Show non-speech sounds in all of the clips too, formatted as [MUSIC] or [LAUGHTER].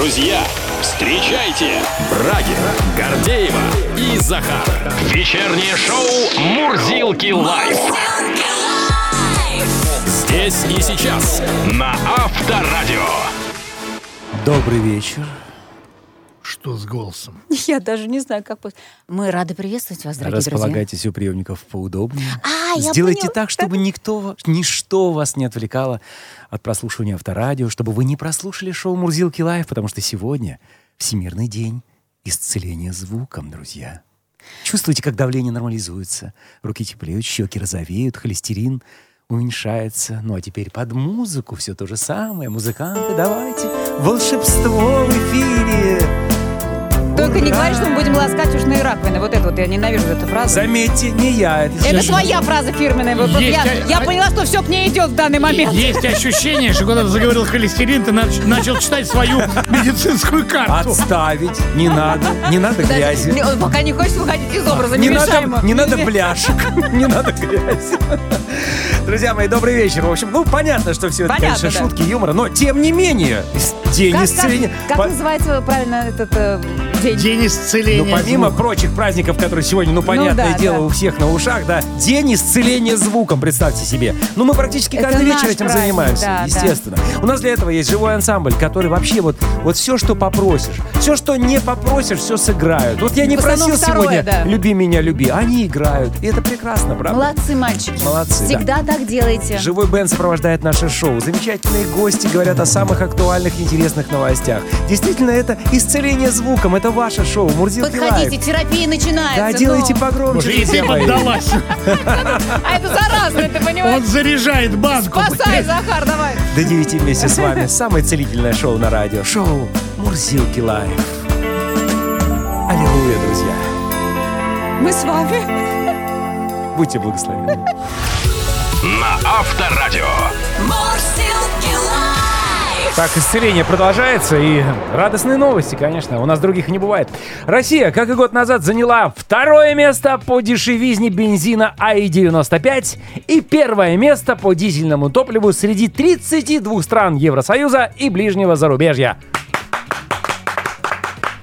Друзья, встречайте Брагина, Гордеева и Захар. Вечернее шоу «Мурзилки лайф». Здесь и сейчас на Авторадио. Добрый вечер. Что с голосом? [LAUGHS] Я даже не знаю, как... Мы рады приветствовать вас, дорогие друзья. Располагайтесь у приемников поудобнее. А, я Сделайте поняла. так, чтобы никто, ничто вас не отвлекало от прослушивания авторадио, чтобы вы не прослушали шоу «Мурзилки Лайв», потому что сегодня Всемирный день исцеления звуком, друзья. Чувствуете, как давление нормализуется, руки теплеют, щеки розовеют, холестерин уменьшается. Ну а теперь под музыку все то же самое. Музыканты, давайте. Волшебство в эфире. Только не говори, что мы будем ласкать ушные раковины. Вот это вот, я ненавижу эту фразу. Заметьте, не я. Это, Это сейчас- твоя фраза фирменная. Вот Есть, я, а- я поняла, что все к ней идет в данный момент. Есть ощущение, что когда ты заговорил холестерин, ты нач- начал читать свою медицинскую карту. Отставить. Не надо. Не надо грязи. не, он пока не хочет выходить из образа, не, Не надо, ему. не надо бляшек, не надо грязи. Друзья мои, добрый вечер. В общем, ну, понятно, что все это, Понятно, конечно, да. шутки юмора, но тем не менее, день Как, как- как По- называется правильно этот э, день? День исцеления. Ну, помимо звука. прочих праздников, которые сегодня, ну, понятное да, дело, да. у всех на ушах, да, день исцеления звуком, представьте себе. Ну, мы практически Это каждый вечер этим праздник, занимаемся, да, да. естественно. У нас для этого есть живой ансамбль, который вообще вот, вот все, что попросишь, все, что не попросишь, все сыграют. Вот я не просил второе, сегодня да. «люби меня, люби», они играют, и это прекрасно, правда? Молодцы, мальчики. Молодцы, да. Всегда так делайте. Живой бенд сопровождает наше шоу. Замечательные гости говорят о самых актуальных и интересных новостях. Действительно, это исцеление звуком. Это ваше шоу. Мурзилки Подходите, Лайв. терапия начинается. Да, ну. делайте погромче. Боже, и ты поддалась. А это заразно, ты понимаешь? Он заряжает банку. Спасай, Захар, давай. До 9 вместе с вами. Самое целительное шоу на радио. Шоу Мурзилки Лайв. Аллилуйя, друзья. Мы с вами. Будьте благословенны. На Авторадио. Так, исцеление продолжается, и радостные новости, конечно, у нас других не бывает. Россия, как и год назад, заняла второе место по дешевизне бензина АИ-95 и первое место по дизельному топливу среди 32 стран Евросоюза и ближнего зарубежья.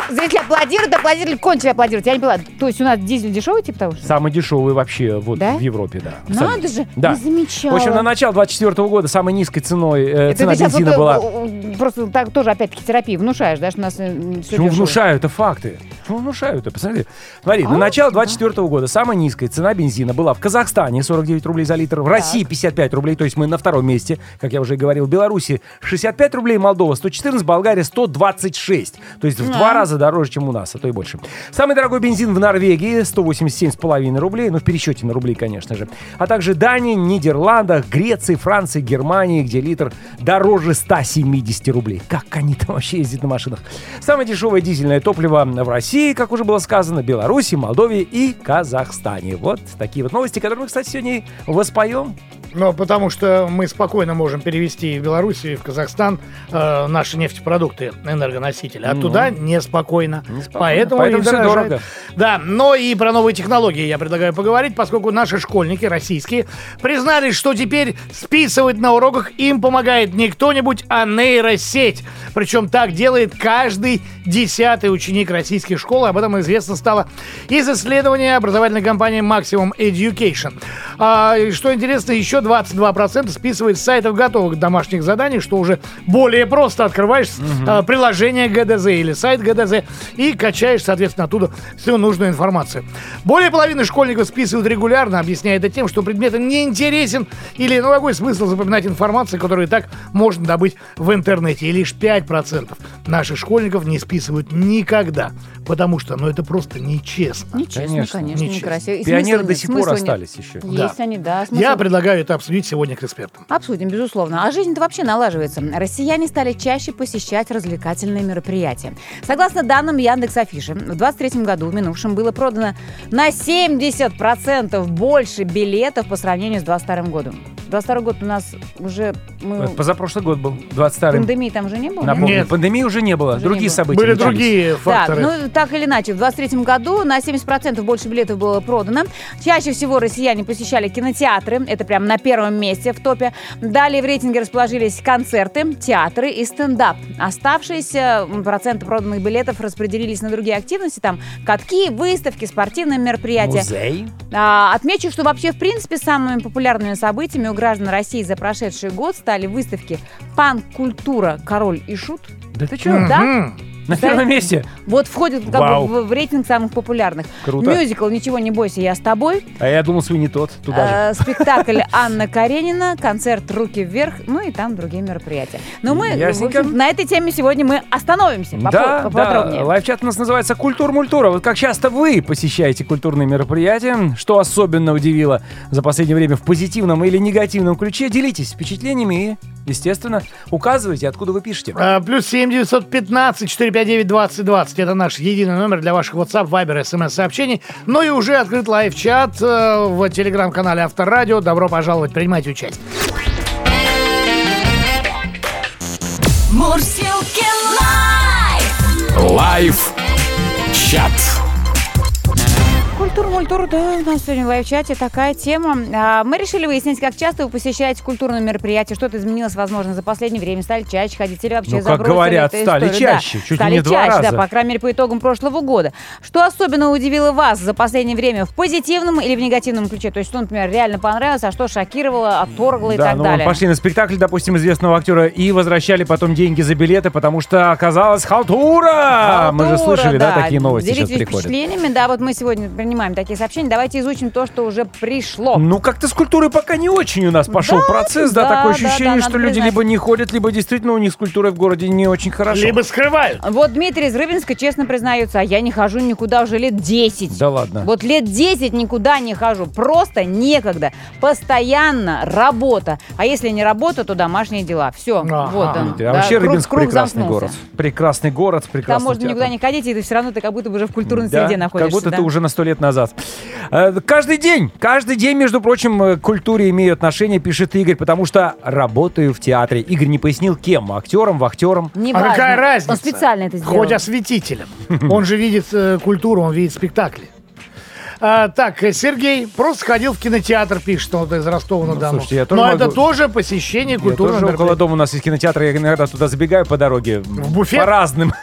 Зрители аплодируют, аплодировали, кончили аплодировать. Я не поняла. То есть у нас дизель дешевый типа того, что? Самый дешевый вообще вот Да? в Европе, да. Надо Абсолютно. же, Да. не замечала. В общем, на начало 24 года самой низкой ценой э, цена бензина вот, была... э, э, просто так тоже опять-таки терапии внушаешь, да, что у нас все Почему внушаю? Это факты. Почему внушаю это? Посмотри. Смотри, А, на начало 24 года самая низкая цена бензина была в Казахстане 49 рублей за литр, в России 55 рублей, то есть мы на втором месте, как я уже и говорил, в Беларуси 65 рублей, Молдова 114, Болгария 126. То есть в два раза дороже, чем у нас, а то и больше. Самый дорогой бензин в Норвегии 187,5 рублей, ну в пересчете на рубли, конечно же. А также Дании, Нидерландах, Греции, Франции, Германии, где литр дороже 170 рублей. Как они там вообще ездят на машинах? Самое дешевое дизельное топливо в России, как уже было сказано, Беларуси, Молдове и Казахстане. Вот такие вот новости, которые мы, кстати, сегодня воспоем. Ну, потому что мы спокойно можем перевести в Белоруссию и в Казахстан э, наши нефтепродукты, энергоносители. А туда неспокойно. Неспокойно. Поэтому, Поэтому дорожает. дорого. Да, но и про новые технологии я предлагаю поговорить, поскольку наши школьники российские признались, что теперь списывать на уроках им помогает не кто-нибудь, а нейросеть. Причем так делает каждый десятый ученик российских школ. Об этом известно стало из исследования образовательной компании Maximum Education. А, что интересно, еще 22% списывает с сайтов готовых домашних заданий, что уже более просто. Открываешь а, приложение ГДЗ или сайт ГДЗ и качаешь, соответственно, оттуда всю нужную информацию. Более половины школьников списывают регулярно, объясняя это тем, что предмет им не интересен или ну какой смысл запоминать информацию, которую и так можно добыть в интернете. И лишь 5% наших школьников не списывают никогда, потому что ну это просто нечестно. Нечестно, Конечно. конечно, Нечестно. некрасиво. И Пионеры до сих пор нет. остались еще. Есть Да. они, да. смысла Я предлагаю это обсудить сегодня к экспертам. Обсудим, безусловно. А жизнь-то вообще налаживается. Россияне стали чаще посещать развлекательные мероприятия. Согласно данным Яндекс Афиши, в 2023 году, в минувшем, было продано на 70% больше билетов по сравнению с 2022 годом. 22 год у нас уже... Мы... Позапрошлый год был, 22 Пандемии там же не было? Напомню, Нет. пандемии уже не было, Уже другие не было. события Были начались. другие факторы. ну так или иначе, в 23 году на 70% больше билетов было продано. Чаще всего россияне посещали кинотеатры, это прям на первом месте в топе. Далее в рейтинге расположились концерты, театры и стендап. Оставшиеся проценты проданных билетов распределились на другие активности, там катки, выставки, спортивные мероприятия. Музей. А, отмечу, что вообще, в принципе, самыми популярными событиями у граждан России за прошедший год стали выставки «Панк-культура. Король и шут». Да ты что? Да? На первом месте. Вот входит как Вау. бы в, в рейтинг самых популярных. Круто. Мюзикл «Ничего не бойся, я с тобой», А я думал, свой не тот. Туда же. э, спектакль Анна Каренина, концерт «Руки вверх», ну и там другие мероприятия. Но мы, Ясненько. общем, на этой теме сегодня мы остановимся попо- Да, поподробнее. да, лайфчат у нас называется «Культур-мультура». Вот как часто вы посещаете культурные мероприятия? Что особенно удивило за последнее время в позитивном или негативном ключе? Делитесь впечатлениями и, естественно, указывайте, откуда вы пишете. А, Плюс 7 915 459 20 20. Это наш единый номер для ваших WhatsApp, Viber, смс-сообщений. Ну и уже открыт лайв-чат э, в телеграм-канале Авторадио. Добро пожаловать, принимайте участие. Мурзилки Live! Live чат. Культура-мультура, да, у нас сегодня в live-чате такая тема. А, Мы решили выяснить, как часто вы посещаете культурные мероприятия, что-то изменилось, возможно, за последнее время, стали чаще ходить или вообще Ну, как говорят, стали историю? Да, чаще, чуть ли стали не два чаще, раза. да, по крайней мере, по итогам прошлого года. Что особенно удивило вас за последнее время в позитивном или в негативном ключе? То есть, что, например, реально понравилось, а что шокировало, отторгло и Да, так ну, далее? пошли на спектакль, допустим, известного актера и возвращали потом деньги за билеты, потому что оказалась халтура. Мы же Халтура, слышали, да, такие новости сейчас приходят. впечатлениями, да, вот мы сегодня принимаем такие сообщения. Давайте изучим то, что уже пришло. Ну, как-то с культурой пока не очень у нас пошел Да, процесс, да, да, такое да, ощущение, да, что люди признать. либо не ходят, либо действительно у них с культурой в городе не очень хорошо. Либо скрывают. Вот Дмитрий из Рыбинска честно признается, а я не хожу никуда уже лет 10. Да ладно. Вот лет 10 никуда не хожу. Просто некогда. Постоянно работа. А если не работа, то домашние дела. Все. Ага. Вот он. А Да, вообще круг- Рыбинск круг прекрасный замкнулся. город. Прекрасный город, с Там можно никуда театром. не ходить, и ты все равно ты как будто бы уже в культурной Да, среде находишься. как будто да. ты уже на сто лет назад. Э, Каждый день, каждый день, между прочим, э, к культуре имею отношение, пишет Игорь, потому что работаю в театре. Игорь не пояснил, кем? Актером, вахтером? Не А важно. какая разница? Он специально это сделал. Хоть осветителем. Он же видит э, культуру, он видит спектакли. А, так, Сергей просто ходил в кинотеатр, пишет он из Ростова-на-Дону. слушайте, я тоже Но это могу- тоже посещение Я культурного тоже около дома у нас есть кинотеатр, я иногда туда забегаю по дороге. В буфет? По разным.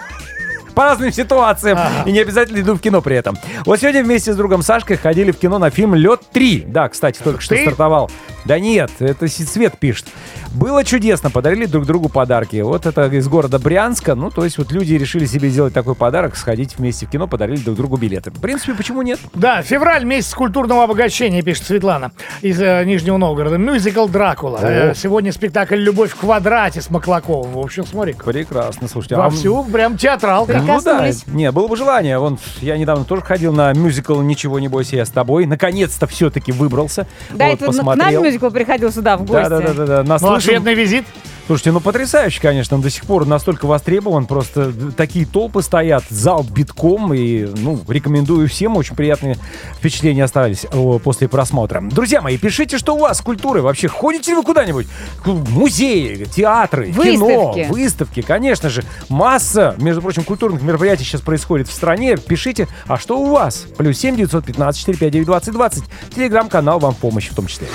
По разным ситуациям. И не обязательно иду в кино при этом. Вот сегодня вместе с другом Сашкой ходили в кино на фильм «Лед 3». Да, кстати, только что стартовал. Да нет, это Свет пишет. Было чудесно, подарили друг другу подарки. Вот это из города Брянска. Ну, то есть вот люди решили себе сделать такой подарок, сходить вместе в кино, подарили друг другу билеты. В принципе, почему нет? Да, февраль, месяц культурного обогащения, пишет Светлана из э, Нижнего Новгорода. Мюзикл «Дракула». Э, сегодня спектакль «Любовь в квадрате» с Маклаковым. В общем, смотри Прекрасно, слушайте. а Вовсю, прям театралка. Ну да, Прикоснулись. не, было бы желание. Вон, я недавно тоже ходил на мюзикл «Ничего не бойся, я с тобой». Наконец-то все-таки выбрался. Да, вот, это вот к нам посмотрел. мюзикл приходил сюда в гости. Да, да, да, да, да. Ну, ответный визит. Слушайте, ну потрясающе, конечно, он до сих пор настолько востребован, просто такие толпы стоят, зал битком, и, ну, рекомендую всем, очень приятные впечатления остались после просмотра. Друзья мои, пишите, что у вас с культурой вообще, ходите ли вы куда-нибудь? Музеи, театры, кино, Выставки. выставки, конечно же, масса, между прочим, культурных мероприятий сейчас происходит в стране, пишите, а что у вас? Плюс семь девятьсот пятнадцать четыре пять девять двадцать двадцать, телеграм-канал вам в помощь в том числе.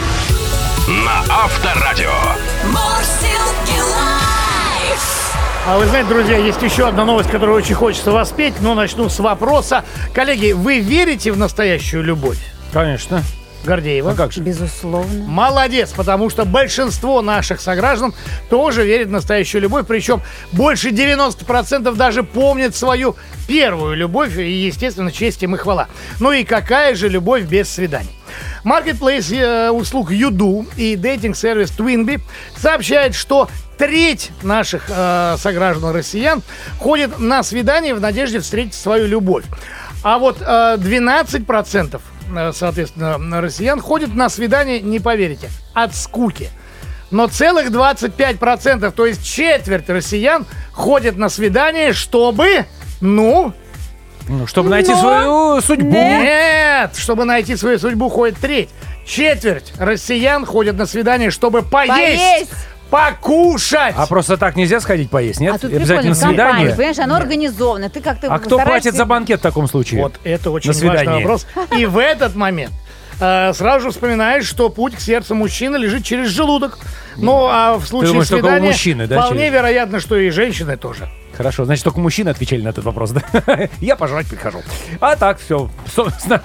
На Авторадио. А вы знаете, друзья, есть еще одна новость, которую очень хочется воспеть, но начну с вопроса. Коллеги, вы верите в настоящую любовь? Конечно. Гордеева? А как же? Безусловно. Молодец, потому что большинство наших сограждан тоже верит в настоящую любовь, причем больше 90% даже помнят свою первую любовь, и, естественно, честь им и хвала. Ну и какая же любовь без свиданий? Маркетплейс э, услуг Юду и дейтинг-сервис Twinbee сообщает, что треть наших э, сограждан россиян ходит на свидание в надежде встретить свою любовь. А вот э, 12% э, соответственно, россиян ходят на свидание, не поверите, от скуки. Но целых 25%, то есть четверть россиян ходят на свидание, чтобы, ну, Ну, чтобы найти Но- свою судьбу. нет, чтобы найти свою судьбу, ходит треть. Четверть россиян ходят на свидание, чтобы поесть, Поесть! покушать. А просто так нельзя сходить поесть, нет? А тут Обязательно свидание. понимаешь, оно организовано. Ты как-то А кто платит за банкет в таком случае? Вот это очень важный вопрос. И в этот момент э, сразу же вспоминаешь, что путь к сердцу мужчины лежит через желудок. Ну, а в случае думаешь, свидания мужчины, да, вполне через- вероятно, что и женщины тоже. Хорошо, значит, только мужчины отвечали на этот вопрос, да? [LAUGHS] Я пожрать прихожу. А так, все.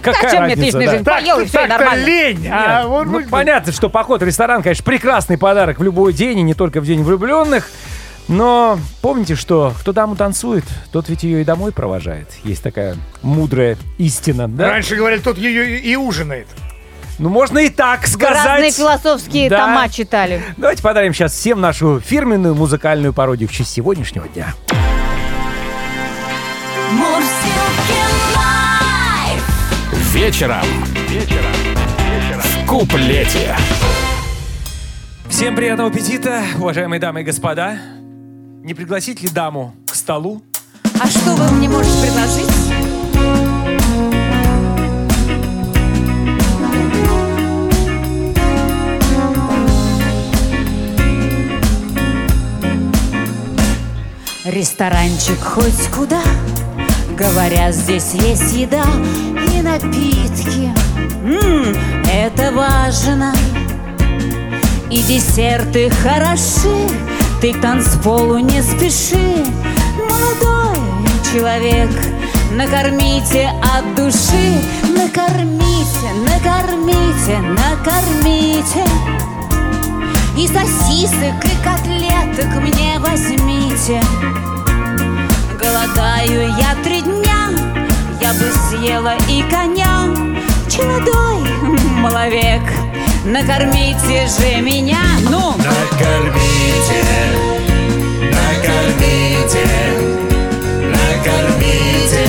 Какая чем мне разница, тысячная да? жизнь? Поел, и так-то нормально. лень. А ну, понятно, что поход в ресторан, конечно, прекрасный подарок в любой день, и не только в день влюбленных. Но помните, что кто даму танцует, тот ведь ее и домой провожает. Есть такая мудрая истина, да? Раньше говорили, тот ее и ужинает. Ну, можно и так сказать. разные философские Да. тома читали. Давайте подарим сейчас всем нашу фирменную музыкальную пародию в честь сегодняшнего дня. Вечером. Вечером. В куплете. Всем приятного аппетита, уважаемые дамы и господа. Не пригласить ли даму к столу? А что вы мне можете предложить? Ресторанчик хоть куда, говорят, здесь есть еда и напитки. М, это важно. И десерты хороши, ты к танцполу не спеши, молодой человек. Накормите от души, накормите, накормите, накормите. И сосисок, и котлеток мне возьмите. Голодаю я три дня, я бы съела и коня. Челодой, маловек, накормите же меня. Ну, Накормите, накормите, накормите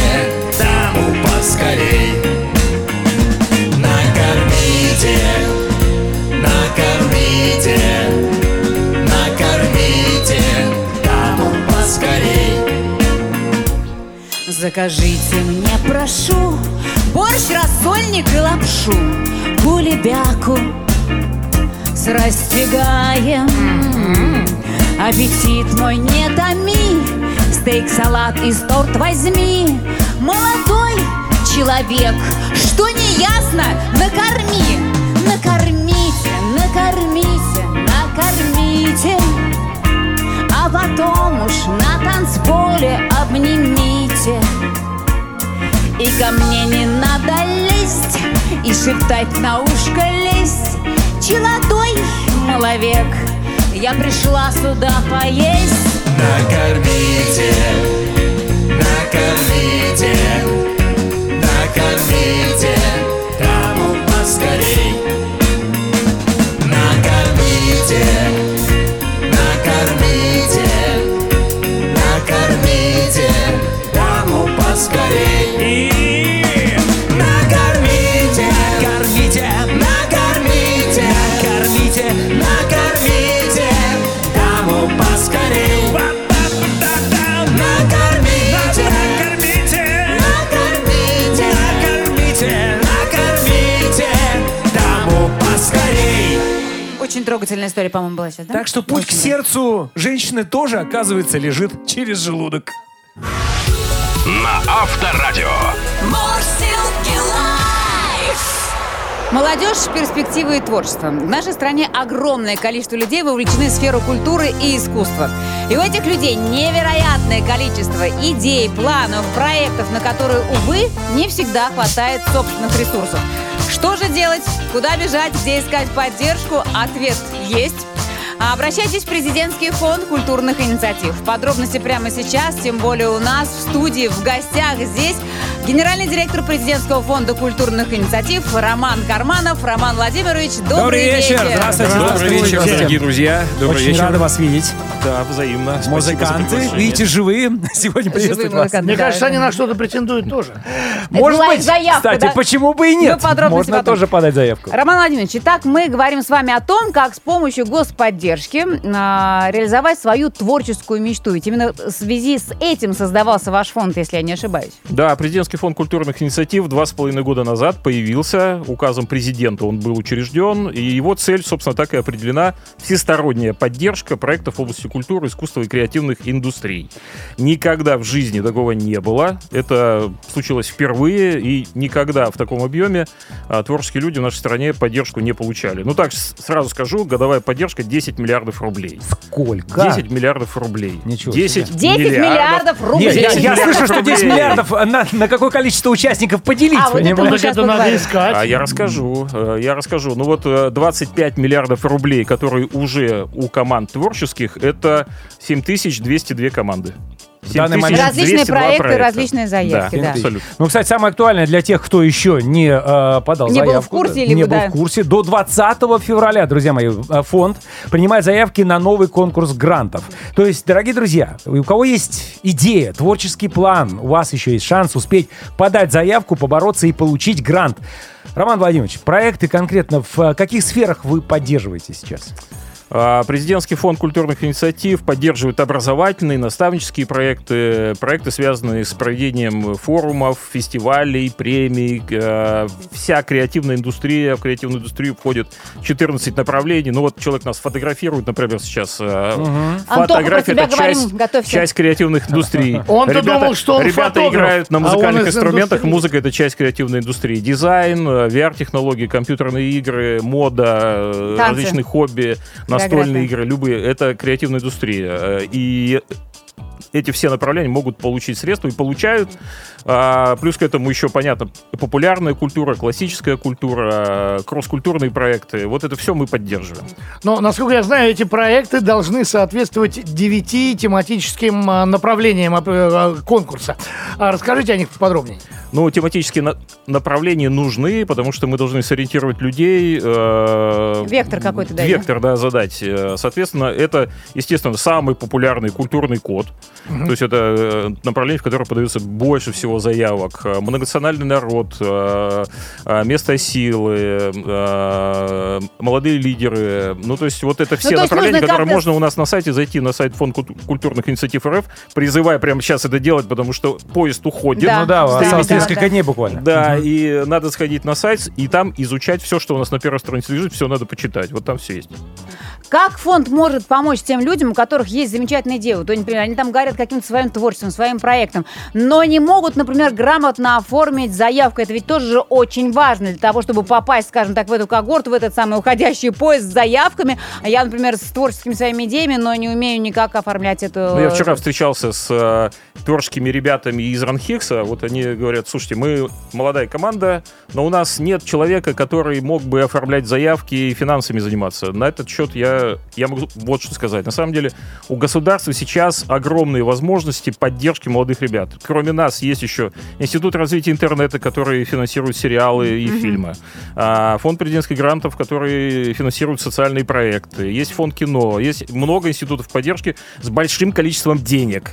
даму поскорей. Накормите, накормите, закажите мне, прошу, борщ, рассольник и лапшу, кулебяку с растягаем. Аппетит мой не томи, стейк, салат и торт возьми. Молодой человек, что не ясно, накорми, накормите, накормите, накормите. А потом уж на танцполе обнимите И ко мне не надо лезть И шептать на ушко лезть. Челодой, маловек Я пришла сюда поесть. Накормите, накормите, накормите. Даму поскорей. Очень трогательная история, по-моему, была сейчас, да? Так что путь к Очень, да. сердцу женщины тоже, оказывается, лежит через желудок. На Авторадио. Молодежь, перспективы и творчество. В нашей стране огромное количество людей вовлечены в сферу культуры и искусства. И у этих людей невероятное количество идей, планов, проектов, на которые, увы, не всегда хватает собственных ресурсов. Что же делать? Куда бежать? Где искать поддержку? Ответ есть. Обращайтесь в президентский фонд культурных инициатив. Подробности прямо сейчас, тем более у нас в студии, в гостях здесь генеральный директор президентского фонда культурных инициатив Роман Карманов. Роман Владимирович, добрый, Добрый вечер. Здравствуйте. Добрый вечер, Здравствуйте. дорогие друзья. Добрый Очень вечер. рада вас видеть. Да, взаимно. Спасибо Музыканты, видите, живые. [LAUGHS] Сегодня приветствуют вас. музыканты. Мне Да, кажется, они на что-то претендуют тоже. Может быть, заявка, кстати, да? почему бы и нет? Можно потом. тоже подать заявку. Роман Владимирович, итак, мы говорим с вами о том, как с помощью господдержки поддержки а, реализовать свою творческую мечту. Ведь именно в связи с этим создавался ваш фонд, если я не ошибаюсь. Да, президентский фонд культурных инициатив два с половиной года назад появился. Указом президента он был учрежден. И его цель, собственно, так и определена. Всесторонняя поддержка проектов в области культуры, искусства и креативных индустрий. Никогда в жизни такого не было. Это случилось впервые. И никогда в таком объеме а, творческие люди в нашей стране поддержку не получали. Ну так, сразу скажу, годовая поддержка 10 миллиардов рублей. Сколько? 10 миллиардов рублей. Ничего 10 себе. 10 миллиардов рублей. Нет, я, я 10 слышу, что 10 рублей. миллиардов на, на какое количество участников поделить, А, вот это мы сейчас это надо искать. А я расскажу, э, я расскажу. Ну вот э, 25 миллиардов рублей, которые уже у команд творческих, это 7202 команды. В данный момент 7202 Различные проекты, проекта. различные заявки, да. абсолютно. Ну, кстати, самое актуальное для тех, кто еще не э, подал Не был заявку. в курсе да, или не вы, был да? в курсе. До 20 февраля, друзья мои, э, фонд принимает заявки на новый конкурс грантов. То есть, дорогие друзья, у кого есть идея, творческий план, у вас еще есть шанс успеть подать заявку, побороться и получить грант. Роман Владимирович, проекты конкретно в э, каких сферах вы поддерживаете сейчас? А, Президентский фонд культурных инициатив поддерживает образовательные, наставнические проекты, проекты, связанные с проведением форумов, фестивалей, премий. Э, Вся креативная индустрия, в креативную индустрию входит 14 направлений. Ну вот человек нас фотографирует, например, сейчас. про Фотография тебя это говорим, часть, готовься. часть креативных индустрий. Он-то Ребята- думал, что он Ребята фотограф, играют на а музыкальных из инструментах. индустрии. Музыка — это часть креативной индустрии. Дизайн, э, VR-технологии, компьютерные игры, мода, Танцы. различные хобби, настольные игры, любые. Это креативная индустрия. Э, И эти все направления могут получить средства и получают. А, плюс к этому еще, понятно, популярная культура, классическая культура, кросс-культурные проекты. Вот это все мы поддерживаем. Но, насколько я знаю, эти проекты должны соответствовать девяти тематическим а, направлениям а, конкурса. Расскажите о них подробнее. Ну, тематические на- направления нужны, потому что мы должны сориентировать людей. э, Вектор какой-то дать, Вектор, да, задать. Э, Соответственно, это, естественно, самый популярный культурный код. То есть это э, направление, в которое подается больше всего заявок. Э, Многонациональный народ, э, место силы, молодые лидеры. Ну, то есть вот это все то есть направления, нужно которые можно у нас на сайте зайти на сайт Фонд куль- культурных инициатив РФ, призывая прямо сейчас это делать, потому что поезд уходит. Да. Ну да, Да, осталось да, несколько да. дней буквально. Да, и надо сходить на сайт и там изучать все, что у нас на первой странице лежит, все надо почитать. Вот там все есть. Как фонд может помочь тем людям, у которых есть замечательные идеи? Вот, например, они там горят каким-то своим творчеством, своим проектом, но не могут, например, грамотно оформить заявку. Это ведь тоже же очень важно для того, чтобы попасть, скажем так, в эту когорту, в этот самый уходящий поезд с заявками. Я, например, с творческими своими идеями, но не умею никак оформлять эту... Ну, я вчера встречался с э, творческими ребятами из Ранхикса. Вот они говорят, слушайте, мы молодая команда, но у нас нет человека, который мог бы оформлять заявки и финансами заниматься. На этот счет я, я могу вот что сказать. На самом деле у государства сейчас огромные возможности поддержки молодых ребят. Кроме нас есть еще Институт развития интернета, который финансирует сериалы и фильмы. А, Фонд президентских грантов, который финансирует социальные проекты. Есть фонд кино. Есть много институтов поддержки с большим количеством денег.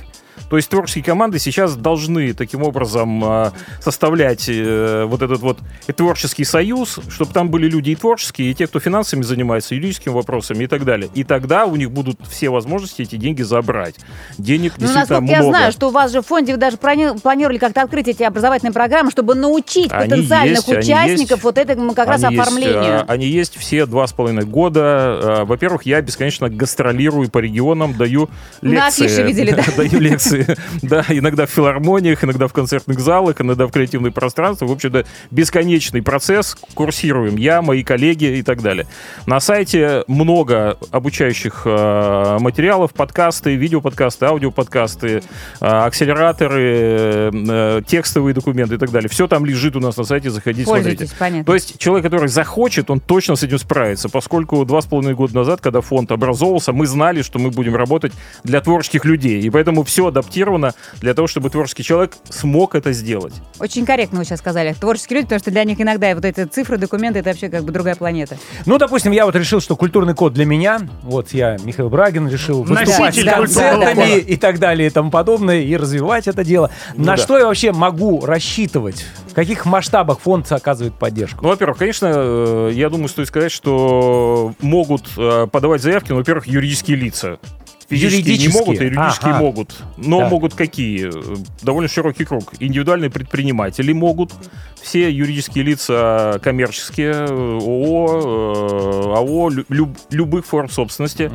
То есть творческие команды сейчас должны таким образом э, составлять э, вот этот вот творческий союз, чтобы там были люди и творческие, и те, кто финансами занимается, юридическими вопросами и так далее. И тогда у них будут все возможности эти деньги забрать. Денег Ну, действительно насколько я много. знаю, что у вас же в фонде вы даже плани- планировали как-то открыть эти образовательные программы, чтобы научить Они потенциальных есть, участников есть. вот этому как раз Они есть, оформлению. э, они есть все два с половиной года. Во-первых, я бесконечно гастролирую по регионам, даю На лекции. афише видели, да? [LAUGHS] Даю лекции. [LAUGHS] Да, иногда в филармониях, иногда в концертных залах, иногда в креативных пространствах. В общем-то, бесконечный процесс. Курсируем я, мои коллеги и так далее. На сайте много обучающих э, материалов, подкасты, видеоподкасты, аудиоподкасты, э, акселераторы, э, текстовые документы и так далее. Все там лежит у нас на сайте, заходите, смотрите. Понятно. То есть человек, который захочет, он точно с этим справится, поскольку два с половиной года назад, когда фонд образовывался, мы знали, что мы будем работать для творческих людей, и поэтому все адаптировали адаптировано для того, чтобы творческий человек смог это сделать. Очень корректно вы сейчас сказали. Творческие люди, потому что для них иногда вот эти цифры, документы, это вообще как бы другая планета. Ну, допустим, я вот решил, что культурный код для меня, вот я, Михаил Брагин, решил выступать с концертами культурного и так далее и тому подобное, и развивать это дело. На да. что я вообще могу рассчитывать? В каких масштабах фонд оказывает поддержку? Ну, во-первых, конечно, э, я думаю, стоит сказать, что могут э, подавать заявки, ну, во-первых, юридические лица. Физические не Юридические? могут, а юридические Ага. могут. Но Да. могут какие? Довольно широкий круг. Индивидуальные предприниматели могут. Все юридические лица коммерческие, ООО, э, АО, лю- люб- любых форм собственности.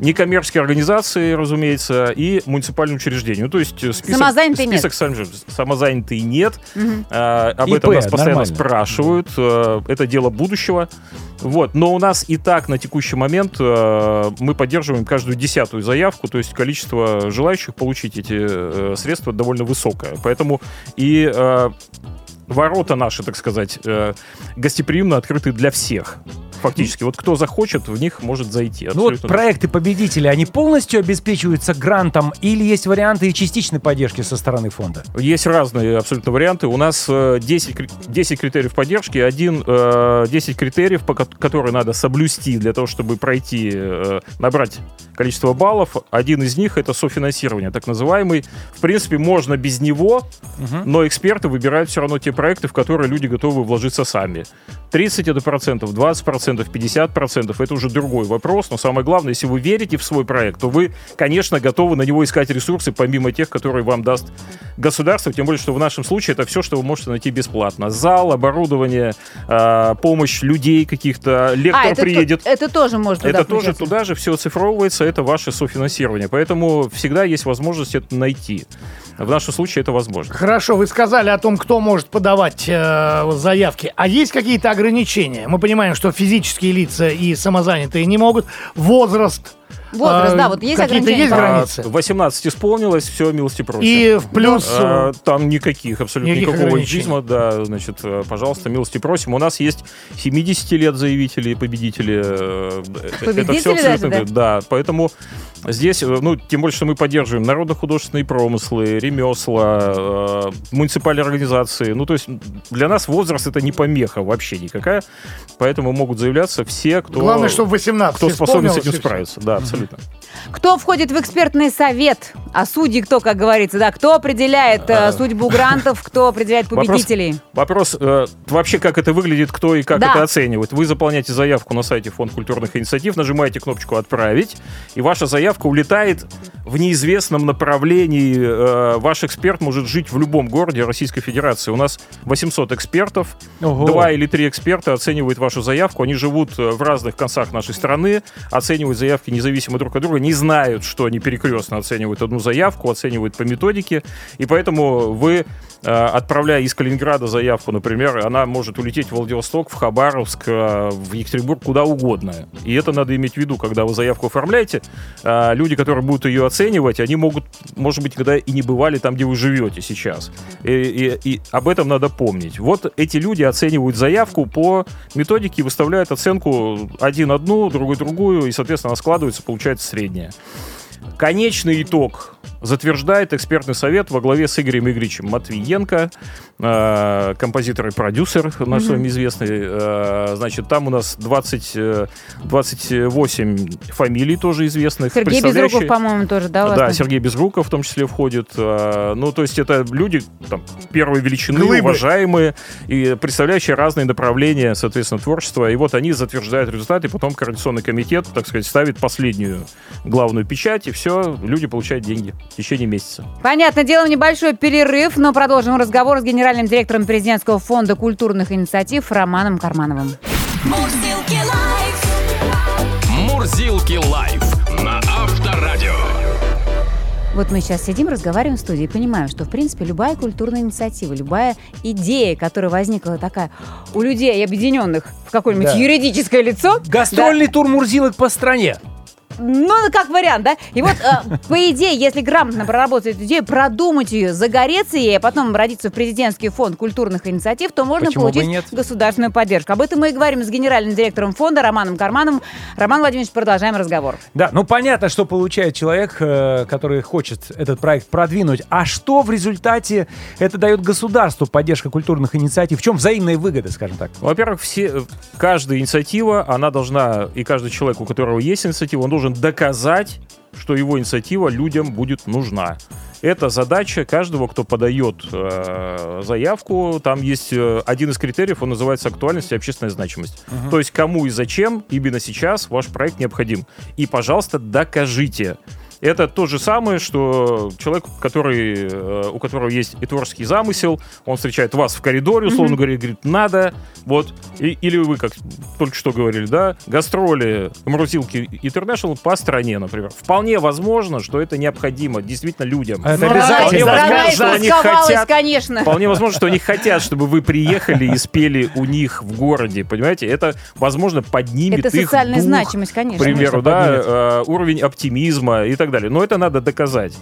Некоммерческие организации, разумеется, и муниципальные учреждения. Ну, то есть э, список, Самозанятые нет. список сам же- самозанятые нет. А, об ИП, этом нас постоянно нормально. спрашивают. Э, Это дело будущего. Вот. Но у нас и так на текущий момент э, мы поддерживаем каждую десятую заявку, то есть количество желающих получить эти э, средства довольно высокое. Поэтому и э, ворота наши, так сказать, э, гостеприимно открыты для всех. Фактически. Вот кто захочет, в них может зайти. Ну вот проекты победителей, они полностью обеспечиваются грантом или есть варианты и частичной поддержки со стороны фонда? Есть разные абсолютно варианты. У нас э, 10, кри- 10 критериев поддержки, один, э, 10 критериев, по ко- которые надо соблюсти для того, чтобы пройти, э, набрать количество баллов. Один из них это софинансирование, так называемый. В принципе, можно без него, но эксперты выбирают все равно те проекты, в которые люди готовы вложиться сами. 30 это процентов, 20 процентов, 50 процентов, это уже другой вопрос, но самое главное, если вы верите в свой проект, то вы, конечно, готовы на него искать ресурсы, помимо тех, которые вам даст государство, тем более, что в нашем случае это все, что вы можете найти бесплатно. Зал, оборудование, э, помощь людей каких-то, лектор а, это, то- приедет. это тоже может туда Это тоже туда же все оцифровывается, это ваше софинансирование. Поэтому всегда есть возможность это найти. В нашем случае это возможно. Хорошо, вы сказали о том, кто может подавать э, заявки. А есть какие-то ограничения? Мы понимаем, что физические лица и самозанятые не могут. Возраст. Возраст, э, да, вот есть какие-то ограничения? есть А, границы? А, 18 исполнилось, все, милости просим. И в плюс... А, э, там никаких, абсолютно никаких никакого эйджизма, да, значит, э, пожалуйста, милости просим. У нас есть 70 лет заявители, победители. э, Это Победители все абсолютно, даже, да, поэтому здесь, э, ну, тем более, что мы поддерживаем народно-художественные промыслы, ремесла, э, муниципальные организации. Ну, то есть для нас возраст это не помеха вообще никакая, поэтому могут заявляться все, кто... Главное, чтобы 18 кто способен с этим и справиться. Да, абсолютно. Кто входит в экспертный совет? А судьи кто, как говорится, да? Кто определяет э, судьбу грантов, кто определяет Вопрос- победителей? Вопрос э, вообще, как это выглядит, кто и как Да. это оценивает. Вы заполняете заявку на сайте Фонд культурных инициатив, нажимаете кнопочку «Отправить», и ваша заявка улетает в неизвестном направлении. Э, ваш эксперт может жить в любом городе Российской Федерации. У нас 800 экспертов, Ого. два или три эксперта оценивают вашу заявку. Они живут э, в разных концах нашей страны, оценивают заявки независимо друг от друга, не знают, что они перекрестно оценивают одну заявку, оценивают по методике, и поэтому вы, э, отправляя из Калининграда заявку, например, она может улететь в Владивосток, в Хабаровск, э, в Екатеринбург, куда угодно. И это надо иметь в виду, когда вы заявку оформляете. Э, Люди, которые будут ее оценивать, они могут, может быть, когда и не бывали там, где вы живете сейчас. И, и- и об этом надо помнить. Вот эти люди оценивают заявку по методике выставляют оценку один одну, другой другую, и, соответственно, она складывается, получается средняя. Конечный итог затверждает экспертный совет во главе с Игорем Игоревичем Матвиенко, э, композитор и продюсер наш с вами известный. Э, значит, там у нас 20, э, 28 фамилий тоже известных. Сергей Безруков, по-моему, тоже, да? да, там? Сергей Безруков в том числе входит. А, Ну, то есть это люди там, первой величины, Глыбы. уважаемые, и представляющие разные направления, соответственно, творчества. И вот они затверждают результаты, и потом Координационный комитет, так сказать, ставит последнюю главную печать, и все, люди получают деньги в течение месяца. Понятно, делаем небольшой перерыв, но продолжим разговор с генеральным директором президентского фонда культурных инициатив Романом Кармановым. Мурзилки лайф. Мурзилки лайф на Авторадио. Вот мы сейчас сидим, разговариваем в студии и понимаем, что, в принципе, любая культурная инициатива, любая идея, которая возникла такая у людей, объединенных в какое-нибудь Да. юридическое лицо, Гастрольный тур Мурзилок по стране. Ну, как вариант, да? И вот, э, [LAUGHS] по идее, если грамотно проработать эту идею, продумать ее, загореться ей, а потом родиться в президентский фонд культурных инициатив, то можно Почему получить нет? государственную поддержку. Об этом мы и говорим с генеральным директором фонда Романом Карманом. Роман Владимирович, продолжаем разговор. Да, ну понятно, что получает человек, э, который хочет этот проект продвинуть. А что в результате это дает государству, поддержка культурных инициатив? В чем взаимные выгоды, скажем так? Во-первых, все, каждая инициатива, она должна, и каждый человек, у которого есть инициатива, он должен доказать, что его инициатива людям будет нужна. Это задача каждого, кто подает э, заявку. Там есть э, один из критериев, он называется актуальность и общественная значимость. То есть кому и зачем именно сейчас ваш проект необходим. И, пожалуйста, докажите. Это то же самое, что человек, который, э, у которого есть и творческий замысел, он встречает вас в коридоре, условно говоря, и говорит, надо, вот, и- или вы, как только что говорили, да, гастроли Морозилки Интернешнл по стране, например. Вполне возможно, что это необходимо действительно людям. Это обязательно. Вполне возможно, что они хотят конечно. Вполне возможно, что они хотят, чтобы вы приехали и спели у них в городе, понимаете? Это, возможно, поднимет Это их социальная дух, значимость, к конечно. примеру, Конечно, да, э, уровень оптимизма и так далее. Но это надо доказать.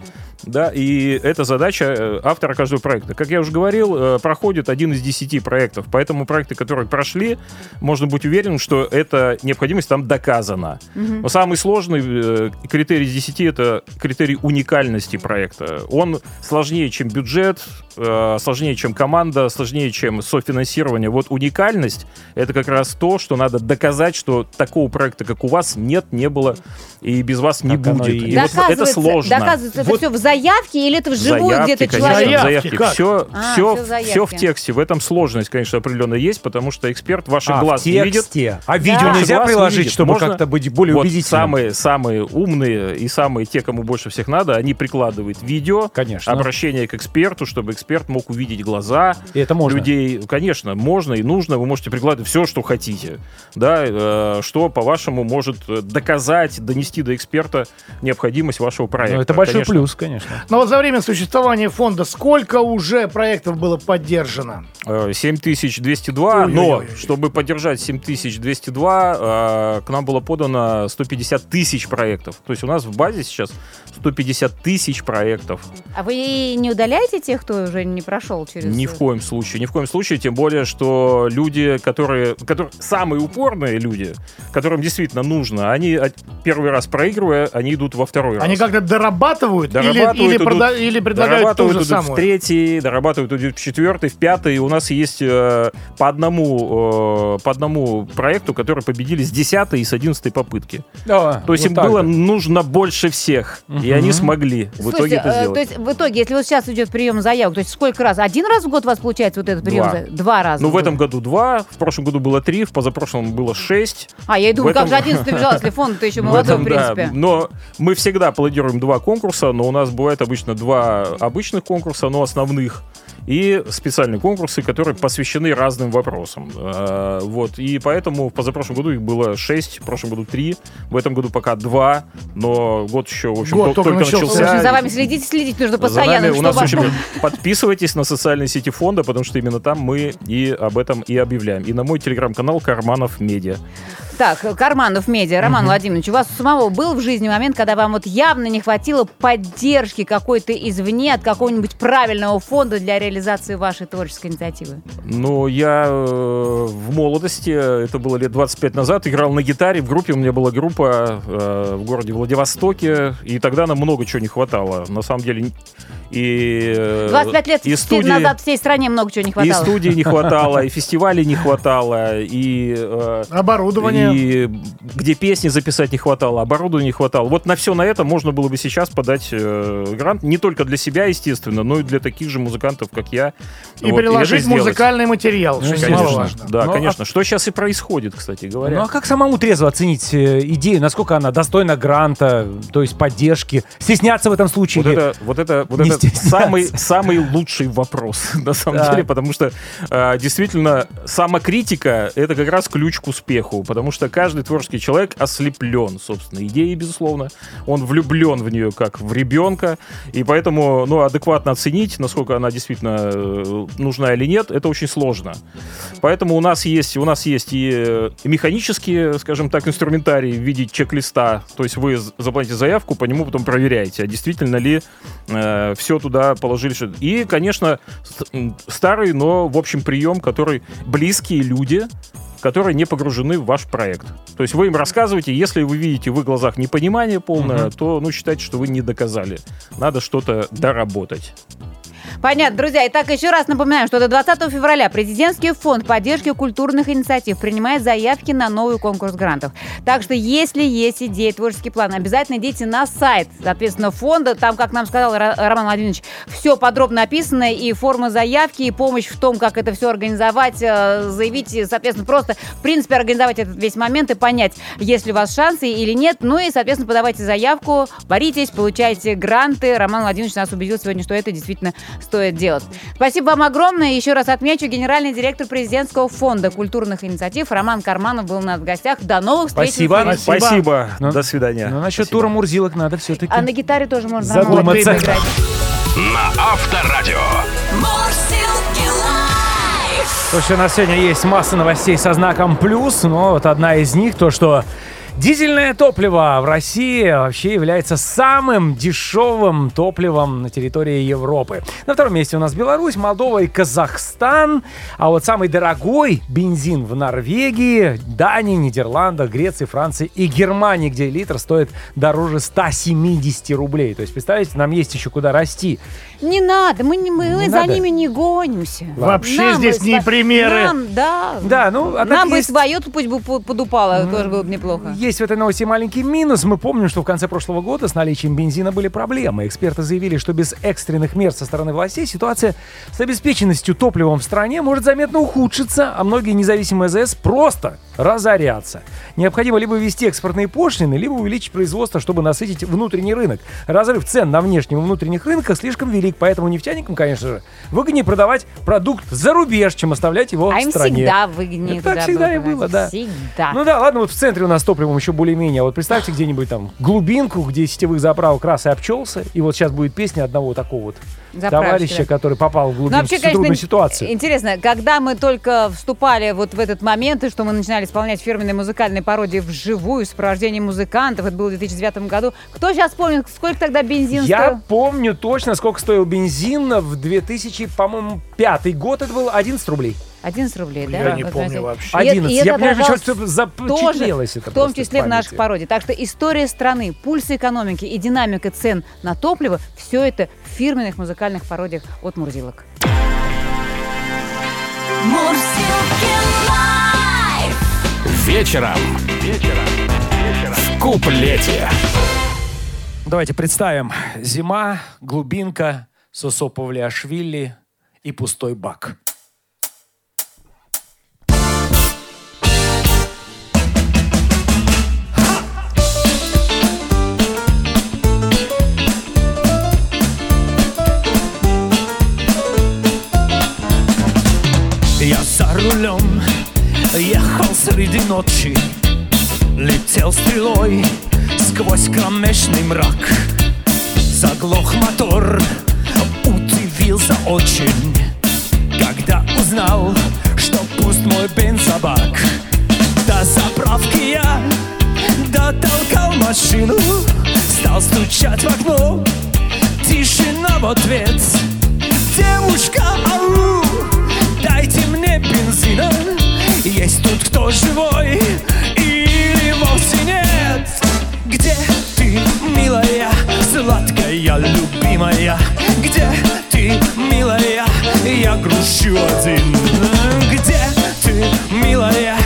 Да, и это задача э, автора каждого проекта. Как я уже говорил, э, проходит один из десяти проектов. Поэтому проекты, которые прошли, можно быть уверенным, что эта необходимость там доказана. Но самый сложный э, критерий из десяти это критерий уникальности проекта. Он сложнее, чем бюджет, сложнее, чем команда, сложнее, чем софинансирование. Вот уникальность это как раз то, что надо доказать, что такого проекта, как у вас, нет, не было и без вас не Так будет. и И есть. вот это Доказывается, сложно. доказывается это Вот- все в заявке или это вживую Заявки, где-то конечно, человек? Заявки, заявки. как? Все, А, все, всё заявки. все в тексте. В этом сложность, конечно, определенно есть, потому что эксперт ваши А, глаз в не видит. А видео Да. нельзя не приложить, видит. чтобы Можно- как-то быть более вот убедительным? самые, самые умные и самые те, кому больше всех надо, они прикладывают видео, Конечно. обращение к эксперту, чтобы эксперт мог увидеть глаза И это можно. людей. Конечно, можно и нужно. Вы можете прикладывать все, что хотите. Да, э, что, по-вашему, может доказать, донести до эксперта необходимость вашего проекта. Ну, это большой Конечно. плюс, конечно. Но вот за время существования фонда сколько уже проектов было поддержано? Э, 7202, но Ой-ой-ой. чтобы поддержать 7202, э, к нам было подано 150 тысяч проектов. То есть у нас в базе сейчас 150 тысяч проектов. А вы не удаляете тех, кто уже не прошел через... Ни в коем случае, ни в коем случае, тем более, что люди, которые, которые самые упорные люди, которым действительно нужно, они от- первый раз проигрывая, они идут во второй раз. Они как-то дорабатывают, или- Дорабатывают, или, идут- прода- или предлагают ту же самую? в третий, дорабатывают, идут в четвертый, в пятый. У нас есть э, по одному э, по одному проекту, которые победили с 10 и с 11 попытки. Да, То есть вот им было вот. нужно больше всех, и они смогли в Слушайте, итоге это э, сделать. то есть в итоге, если вот сейчас идет прием заявок, то есть сколько раз? Один раз в год у вас получается вот этот прием? Два. Два раза. Ну, в год. этом году два, в прошлом году было три, в позапрошлом было шесть. А, я и думаю, в этом- как же 11 бежал, если фонд-то еще В молодой, в этом, да. принципе. Но мы всегда планируем два конкурса, но у нас бывает обычно два обычных конкурса, но основных, и специальные конкурсы, которые посвящены разным вопросам. Э, Вот. И поэтому в позапрошлом году их было шесть, в прошлом году три, в этом году пока два, но год еще, в общем, Год тол- только только, начался. В начался. общем, за вами следите, следить нужно За постоянно. нами у нас ваш- очень подписывайтесь на социальные сети фонда, потому что именно там мы и об этом и объявляем. И на мой телеграм-канал Карманов Медиа. Так, Карманов Медиа, Роман Владимирович, у вас у самого был в жизни момент, когда вам вот явно не хватило поддержки какой-то извне от какого-нибудь правильного фонда для реализации вашей творческой инициативы? Ну, я э, в молодости, это было лет 25 назад, играл на гитаре. В группе у меня была группа э, в городе Владивостоке, и тогда нам много чего не хватало. На самом деле, и... э, 25 лет и студии, назад всей стране много чего не и хватало. студии не хватало, и [LAUGHS] фестивалей не хватало, и... э, Оборудование. И где песни записать не хватало, оборудования не хватало. Вот на все на это можно было бы сейчас подать э, грант. Не только для себя, естественно, но и для таких же музыкантов, как я. И Вот, приложить сделать. музыкальный материал, что конечно. немаловажно. Да, Ну, конечно. Что сейчас и происходит, кстати говоря. Ну а как самому трезво оценить э, идею, насколько она достойна гранта, то есть поддержки? Стесняться в этом случае? вот, это, вот, это, вот это. [LAUGHS] самый, самый лучший вопрос, [LAUGHS] на самом Так. деле, потому что э, действительно самокритика — это как раз ключ к успеху, потому что каждый творческий человек ослеплен, собственно, идеей, безусловно. Он влюблен в нее как в ребенка, и поэтому, ну, адекватно оценить, насколько она действительно э, нужна или нет, это очень сложно. Поэтому у нас есть, у нас есть и э, механические, скажем так, инструментарии в виде чек-листа. То есть вы заплатите заявку, по нему потом проверяете, а действительно ли все туда положили. И, конечно, старый, но, в общем, прием, который близкие люди, которые не погружены в ваш проект. То есть вы им рассказываете, если вы видите в их глазах непонимание полное, то, ну, считайте, что вы не доказали. Надо что-то доработать. Понятно, друзья. Итак, еще раз напоминаем, что до 20 февраля президентский фонд поддержки культурных инициатив принимает заявки на новый конкурс грантов. Так что, если есть идеи, творческий план, обязательно идите на сайт, соответственно, фонда. Там, как нам сказал Роман Владимирович, все подробно описано, и форма заявки, и помощь в том, как это все организовать, э, заявить, соответственно, просто, в принципе, организовать этот весь момент и понять, есть ли у вас шансы или нет. Ну и, соответственно, подавайте заявку, боритесь, получайте гранты. Роман Владимирович нас убедил сегодня, что это действительно стоит делать. Спасибо вам огромное. Еще раз отмечу, генеральный директор президентского фонда культурных инициатив Роман Карманов был у нас в гостях. До новых встреч. Спасибо. Спасибо. Спасибо. Ну, До свидания. Ну, насчет Спасибо. тура Мурзилок надо все-таки. А на гитаре тоже можно Задуматься. поиграть. На Авторадио. Слушай, у нас сегодня есть масса новостей со знаком плюс, но вот одна из них то, что дизельное топливо в России вообще является самым дешевым топливом на территории Европы. На втором месте у нас Беларусь, Молдова и Казахстан. А вот самый дорогой бензин в Норвегии, Дании, Нидерландах, Греции, Франции и Германии, где литр стоит дороже 170 рублей. То есть, представляете, нам есть еще куда расти. Не надо, мы, не, мы Не за надо? ними не гонимся. Вообще Нам здесь бы не примеры. Нам, да. Да, ну, а Нам бы есть- свое пусть бы по- подупало, тоже было бы неплохо. Есть в этой новости маленький минус. Мы помним, что в конце прошлого года с наличием бензина были проблемы. Эксперты заявили, что без экстренных мер со стороны властей ситуация с обеспеченностью топливом в стране может заметно ухудшиться, а многие независимые АЗС просто разорятся. Необходимо либо ввести экспортные пошлины, либо увеличить производство, чтобы насытить внутренний рынок. Разрыв цен на внешнем и внутренних рынках слишком велик, поэтому нефтяникам, конечно же, выгоднее продавать продукт за рубеж, чем оставлять его А в им стране. всегда выгоднее Ну, так всегда и было да. Всегда. Ну да, ладно, вот в центре у нас топливом еще более-менее. А Вот представьте где-нибудь там глубинку, где сетевых заправок раз и обчелся. И вот сейчас будет песня одного такого вот товарища, да. который попал в Ну, глубинку вообще, в трудную конечно, ситуацию. интересно, когда мы только вступали вот в этот момент, и что мы начинали исполнять фирменные музыкальные пародии вживую, в сопровождении музыкантов, это было в 2009 году. Кто сейчас помнит, сколько тогда бензин Я стоил? помню точно, сколько стоил бензин в 2000, по-моему, пятый год. Это было 11 рублей. 11 рублей, да? Я не Вот помню вообще. И это- 11. и Я это понимаю, что тоже, запечатлелось это в том числе в наших памяти. пародиях. Так что история страны, пульс экономики и динамика цен на топливо, все это в фирменных музыкальных пародиях от Мурзилок. Live. Вечером. Вечером. В куплете. Давайте представим. Зима, глубинка, Сосо Павлиашвили и пустой бак. За рулем. Ехал среди ночи Летел стрелой сквозь кромешный мрак. Заглох мотор, удивился очень Когда узнал, что пуст мой бензобак. До заправки я дотолкал машину Стал стучать в окно. Тишина в ответ Есть тут кто живой или вовсе нет? Где ты, милая, сладкая, любимая? Где ты, милая, я грущу один? Где ты, милая,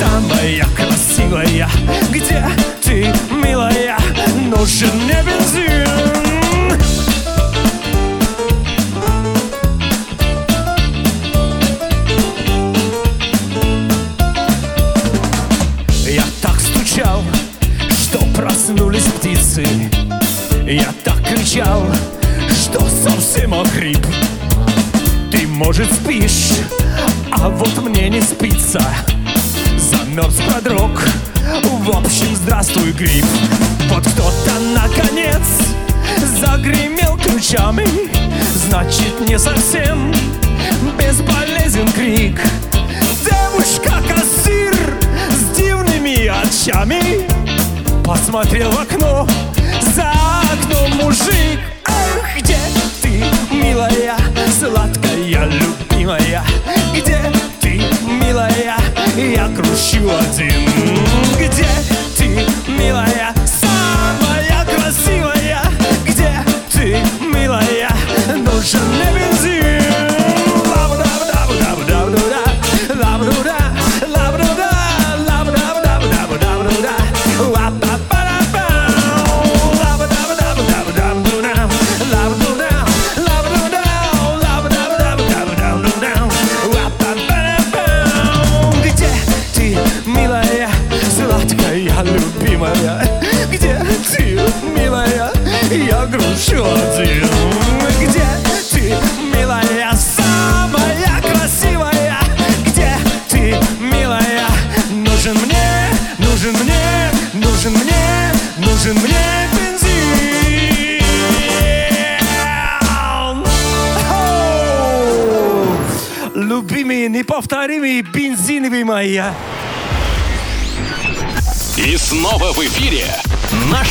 самая красивая? Где ты, милая, нужен мне бензин кричал, что совсем охрип. Ты, может, спишь, а вот мне не спится. Замерз, продрог, в общем, здравствуй, грипп Вот кто-то, наконец, загремел ключами. Значит, не совсем бесполезен крик. Девушка-кассир с дивными очами. Посмотрел в окно, за окном мужик. Ах, где ты, милая, сладкая, любимая? Где ты, милая, я кручу один? Где ты, милая, самая красивая? Где ты, милая, нужен мне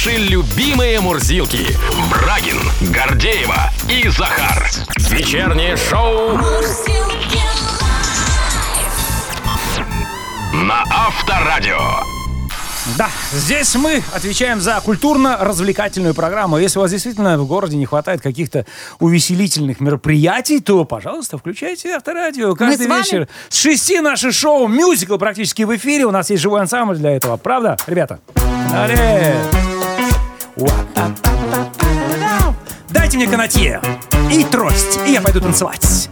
наши любимые мурзилки. Брагин, Гордеева и Захар. Вечернее шоу Мурзилки на Авторадио. Да, здесь мы отвечаем за культурно-развлекательную программу. Если у вас действительно в городе не хватает каких-то увеселительных мероприятий, то, пожалуйста, включайте авторадио каждый с вечер. С 6 наше шоу, мюзикл практически в эфире. У нас есть живой ансамбль для этого. Правда, ребята? Далее. Дайте мне канатье. И трость, и я пойду танцевать.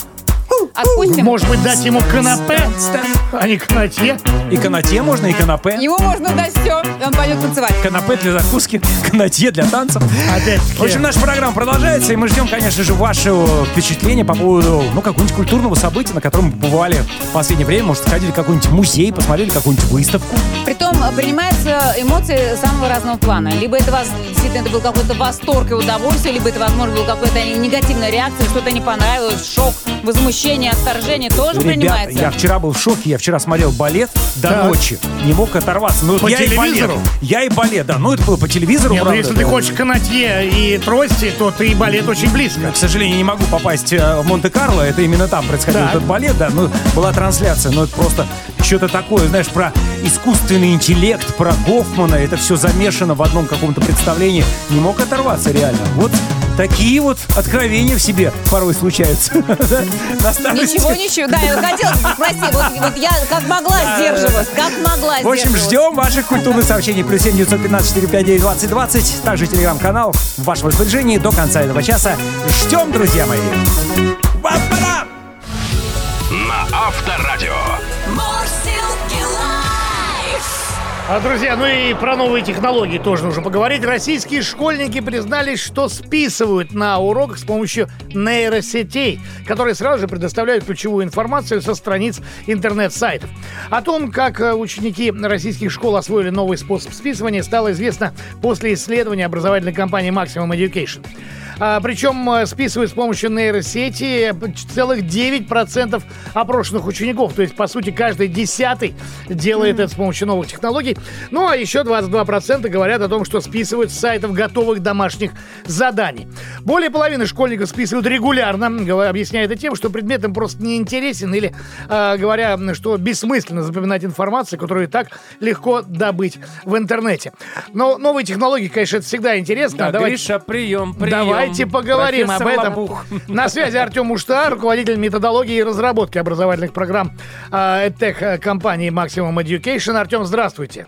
Отпустим. Может быть, дать ему канапе, а не канатье? И канатье можно, и канапе. Ему можно дать все, и он пойдет танцевать. Канапе для закуски, [LAUGHS] канатье для танцев. Опять-таки. В общем, наша программа продолжается, и мы ждем, конечно же, вашего впечатления по поводу, ну, какого-нибудь культурного события, на котором вы побывали в последнее время. Может, сходили в какой-нибудь музей, посмотрели какую-нибудь выставку. Притом э, принимаются эмоции самого разного плана. Либо это вас действительно это был какой-то восторг и удовольствие, либо это, возможно, была какая-то негативная реакция, что-то не понравилось, шок, возмущение, отторжение тоже Ребята, принимается. я вчера был в шоке, я вчера смотрел балет до Так. ночи, не мог оторваться. Ну, По я и балет, телевизору? я и балет, да, ну, это было по телевизору, Не, ну правда, если да. ты хочешь канатье и трости, то ты и балет очень близко. К сожалению, не могу попасть э, в Монте-Карло. Это именно там происходил Так. этот балет, да. Ну, была трансляция, но это просто что-то такое, знаешь, про искусственный интеллект, про Гофмана. Это все замешано в одном каком-то представлении. Не мог оторваться реально. Вот такие вот откровения в себе порой случаются. [LAUGHS] Ничего, ничего. Да, я хотела спросить, вот, вот я как могла сдерживалась, как могла В общем, ждем ваших культурных сообщений. Плюс 7 915 459 2020. Также телеграм-канал в вашем распоряжении до конца этого часа. Ждем, друзья мои. На Авторадио. Друзья, ну и про новые технологии тоже нужно поговорить. Российские школьники признались, что списывают на уроках с помощью нейросетей, которые сразу же предоставляют ключевую информацию со страниц интернет-сайтов. О том, как э, ученики российских школ освоили новый способ списывания, стало известно после исследования образовательной компании Maximum Education. А, причем э, списывают с помощью нейросети э, целых 9% опрошенных учеников. То есть, по сути, каждый десятый делает это с помощью новых технологий. Ну, а еще 22% говорят о том, что списывают с сайтов готовых домашних заданий. Более половины школьников списывают регулярно, объясняя это тем, что предмет им просто не интересен или э, говоря, что бессмысленно запоминать информацию, которую и так легко добыть в интернете. Но новые технологии, конечно, это всегда интересно. Да, Давайте- Гриша, прием, прием. Давайте поговорим об этом. Лопух. На связи Артем Муштар, руководитель методологии и разработки образовательных программ э, EdTech компании Maximum Education. Артем, здравствуйте.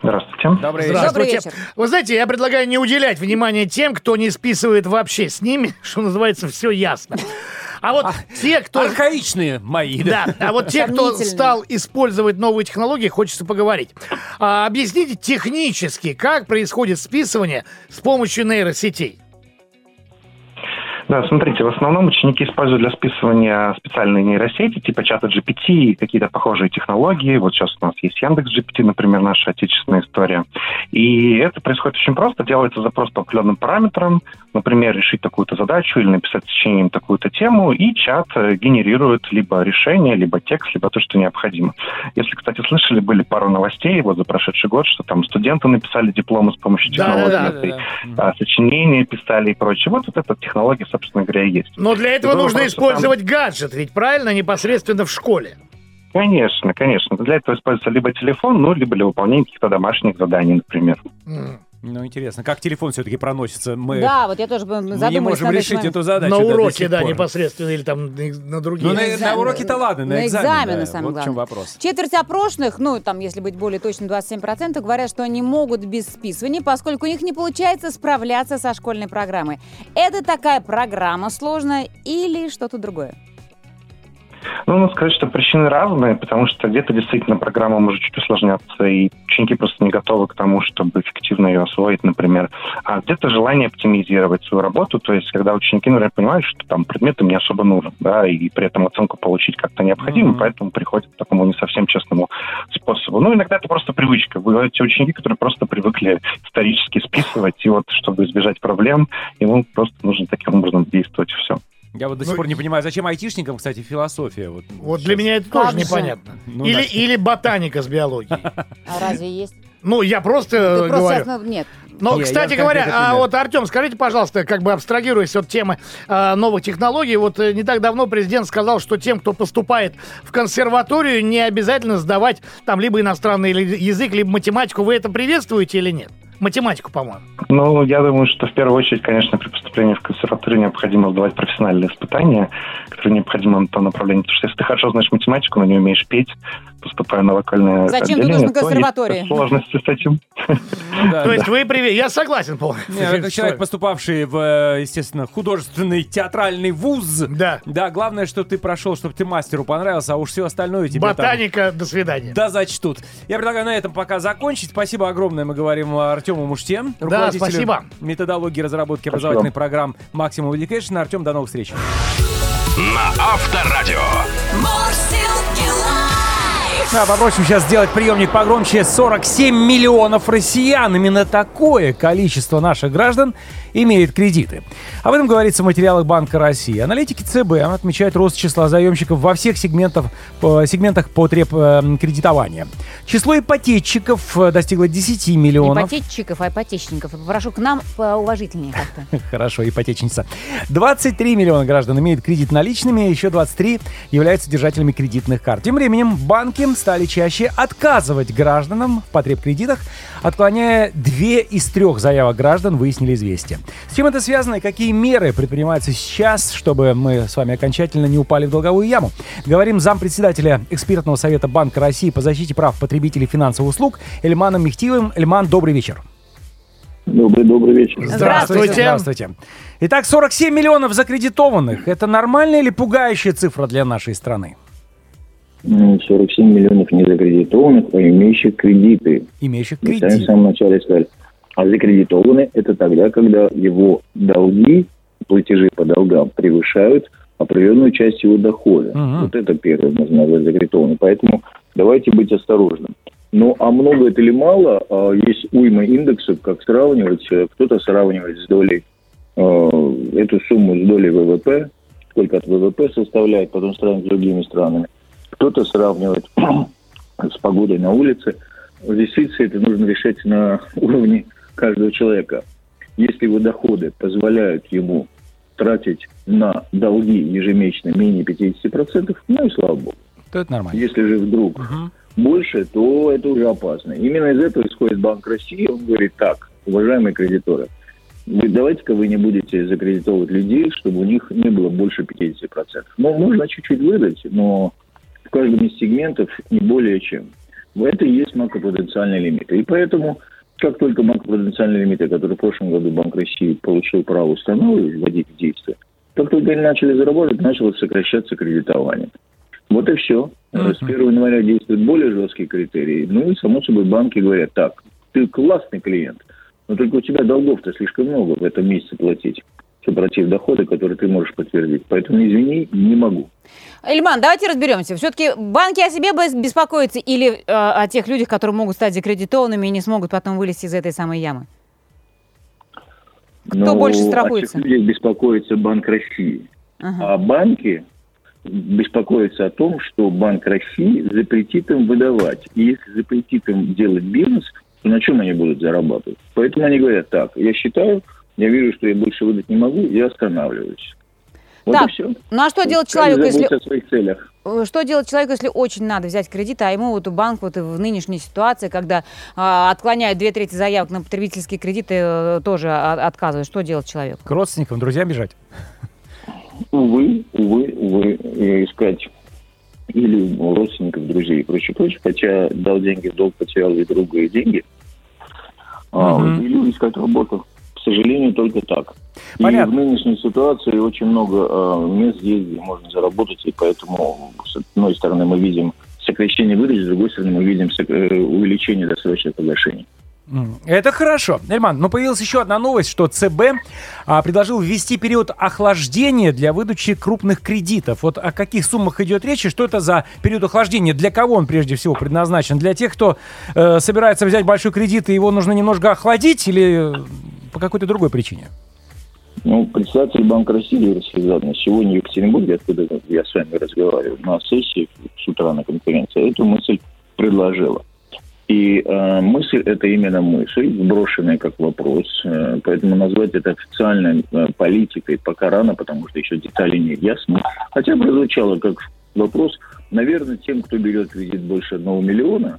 Здравствуйте. Добрый вечер. Добрый Здравствуйте. вечер. Вы знаете, я предлагаю не уделять внимания тем, кто не списывает вообще с ними, [LAUGHS] что называется, все ясно. А вот те, кто... Архаичные мои, да. Да, а вот те, кто стал использовать новые технологии, хочется поговорить. А, объясните технически, как происходит списывание с помощью нейросетей. Да, смотрите, в основном ученики используют для списывания специальные нейросети, типа чата GPT и какие-то похожие технологии. Вот сейчас у нас есть Яндекс GPT, например, наша отечественная история. И это происходит очень просто. Делается запрос по определенным параметрам, например, решить такую-то задачу или написать сочинение на такую-то тему, и чат э, генерирует либо решение, либо текст, либо то, что необходимо. Если, кстати, слышали, были пару новостей вот за прошедший год, что там студенты написали дипломы с помощью технологий, Да-да-да. этой, а, сочинения писали и прочее. Вот, вот эта технология, собственно говоря, и есть. Но для этого нужно что там- использовать гаджет, ведь правильно, непосредственно в школе. Конечно, конечно. Для этого используется либо телефон, ну, либо для выполнения каких-то домашних заданий, например. М. Ну, интересно, как телефон все-таки проносится? Мы, Да, вот я тоже мы не задумалась можем решить моментом. эту задачу. на уроке, да, непосредственно, или там на, другие. Ну, на, на экзамен. уроке-то ладно, на, На экзамен. экзамены, да. самое вот в чем главное. вопрос. Четверть опрошенных, ну, там, если быть более точным, 27%, говорят, что они могут без списывания, поскольку у них не получается справляться со школьной программой. Это такая программа сложная или что-то другое? Ну, надо сказать, что причины разные, потому что где-то действительно программа может чуть усложняться, и ученики просто не готовы к тому, чтобы эффективно ее освоить, например. А где-то желание оптимизировать свою работу, то есть когда ученики, например, понимают, что там предмет им не особо нужен, да, и при этом оценку получить как-то необходимо, Мгм. поэтому приходят к такому не совсем честному способу. Ну, иногда это просто привычка. Бывают те ученики, которые просто привыкли исторически списывать, и вот, чтобы избежать проблем, ему просто нужно таким образом действовать, все. Я вот до сих Ну, пор не понимаю, зачем айтишникам, кстати, философия. Вот, Вот сейчас. для меня это тоже же? непонятно. Ну, или, да. или ботаника с биологией. А разве есть? Ну, я просто Ты э, просто говорю. нет. Но, Не, кстати говоря, а вот, Артем, скажите, пожалуйста, как бы абстрагируясь от темы а, новых технологий, вот э, не так давно президент сказал, что тем, кто поступает в консерваторию, не обязательно сдавать там либо иностранный язык, либо математику. Вы это приветствуете или нет? Математику, по-моему. Ну, я думаю, что в первую очередь, конечно, при поступлении в консерваторию необходимо сдавать профессиональные испытания, которые необходимы на том направлении. Потому что если ты хорошо знаешь математику, но не умеешь петь, поступая на вокальное Зачем ты отделение, нужен в то есть консерватории? сложности с этим. Ну, да, То да. есть вы привет. Я согласен полностью. Как человек, поступавший в, э, естественно, художественный театральный вуз. Да. Да, главное, что ты прошел, чтобы ты мастеру понравился, а уж все остальное тебе Ботаника, до свидания. Да, зачтут. Я предлагаю на этом пока закончить. Спасибо огромное. Мы говорим Артему Муште, руководителю спасибо. методологии разработки образовательных программ Maximum Education. Артем, до новых встреч. На Авторадио. Live. Да, попросим сейчас сделать приемник погромче. 47 миллионов россиян. Именно такое количество наших граждан имеет кредиты. Об этом говорится в материалах Банка России. Аналитики ЦБ отмечают рост числа заемщиков во всех сегментах, по, сегментах потреб э, кредитования. Число ипотечников э, достигло 10 Не миллионов. ипотечников, а ипотечников. Попрошу к нам поуважительнее как-то. [LAUGHS] Хорошо, ипотечница. 23 миллиона граждан имеют кредит наличными, еще 23 являются держателями кредитных карт. Тем временем банки стали чаще отказывать гражданам в потребкредитах, отклоняя две из трех заявок граждан, выяснили известия. С чем это связано и какие меры предпринимаются сейчас, чтобы мы с вами окончательно не упали в долговую яму? Говорим зампредседателя экспертного совета Банка России по защите прав потребителей финансовых услуг Эльманом Мехтиевым. Эльман, добрый вечер. Добрый, добрый вечер. Здравствуйте. Здравствуйте. Итак, 47 миллионов закредитованных. Это нормальная или пугающая цифра для нашей страны? М, 47 миллионов незакредитованных, а имеющих кредиты. Имеющих Вы сами в самом начале сказали. А закредитованный – это тогда, когда его долги, платежи по долгам превышают определенную часть его дохода. Мгм. Вот это первое можно назвать закредитованным. Поэтому давайте быть осторожным. Ну, а много это или мало, а есть уйма индексов, как сравнивать. Э, Кто-то сравнивает с долей э, эту сумму с долей ВВП, сколько от ВВП составляет, потом сравнивать с другими странами. Кто-то сравнивает [CLEARS THROAT] с погодой на улице. Действительно, это нужно решать на [LAUGHS] уровне каждого человека. Если его доходы позволяют ему тратить на долги ежемесячно менее 50%, ну и слава богу. То это нормально. Если же вдруг Мгм. больше, то это уже опасно. Именно из этого исходит Банк России. Он говорит так, уважаемые кредиторы, вы давайте-ка вы не будете закредитовывать людей, чтобы у них не было больше 50%. Ну, можно чуть-чуть выдать, но в каждом из сегментов не более чем. В это и есть макропотенциальные лимиты. И поэтому, как только макропотенциальные лимиты, которые в прошлом году Банк России получил право установить, вводить в действие, как только они начали заработать, началось сокращаться кредитование. Вот и все. С 1 января действуют более жесткие критерии. Ну и, само собой, банки говорят, так, ты классный клиент, но только у тебя долгов-то слишком много в этом месяце платить, пассив дохода, который ты можешь подтвердить. Поэтому, извини, не могу. Ильман, давайте разберемся. Все-таки банки о себе бес- беспокоятся или э, о тех людях, которые могут стать закредитованными и не смогут потом вылезти из этой самой ямы? Кто больше страхуется? О тех людях беспокоится Банк России. Ага. А банки беспокоятся о том, что Банк России запретит им выдавать. И если запретит им делать бизнес, то на чем они будут зарабатывать? Поэтому они говорят, так, я считаю, я вижу, что я больше выдать не могу, я останавливаюсь. Вот Так, и все. Ну а что делать человеку, если о своих целях. Э, Что делать человеку, если очень надо взять кредит, а ему вот банк вот в нынешней ситуации, когда а, отклоняют две трети заявок на потребительские кредиты, э, тоже а- отказывают. Что делать человеку? К родственникам, друзьям бежать. Увы, увы, увы, э, искать или у родственников, друзей и прочее, прочее. Хотя дал деньги в долг, потерял и друга, и деньги. А, Мгм. или искать работу. К сожалению, только так. Понятно. И в нынешней ситуации очень много э, мест есть, где можно заработать, и поэтому, с одной стороны, мы видим сокращение выдач, с другой стороны, мы видим э, увеличение досрочных погашений. Это хорошо. Эльман, но появилась еще одна новость, что ЦБ а, предложил ввести период охлаждения для выдачи крупных кредитов. Вот о каких суммах идет речь и что это за период охлаждения? Для кого он прежде всего предназначен? Для тех, кто э, собирается взять большой кредит и его нужно немножко охладить или по какой-то другой причине? Ну, председатель Банка России Юрий Слезадный сегодня в Екатеринбурге, откуда я с вами разговаривал, на сессии с утра на конференции, эту мысль предложила. И э, мысль это именно мысль, сброшенная как вопрос, э, поэтому назвать это официальной э, политикой пока рано, потому что еще детали не ясны. Хотя прозвучало как вопрос, наверное, тем, кто берет кредит больше одного миллиона,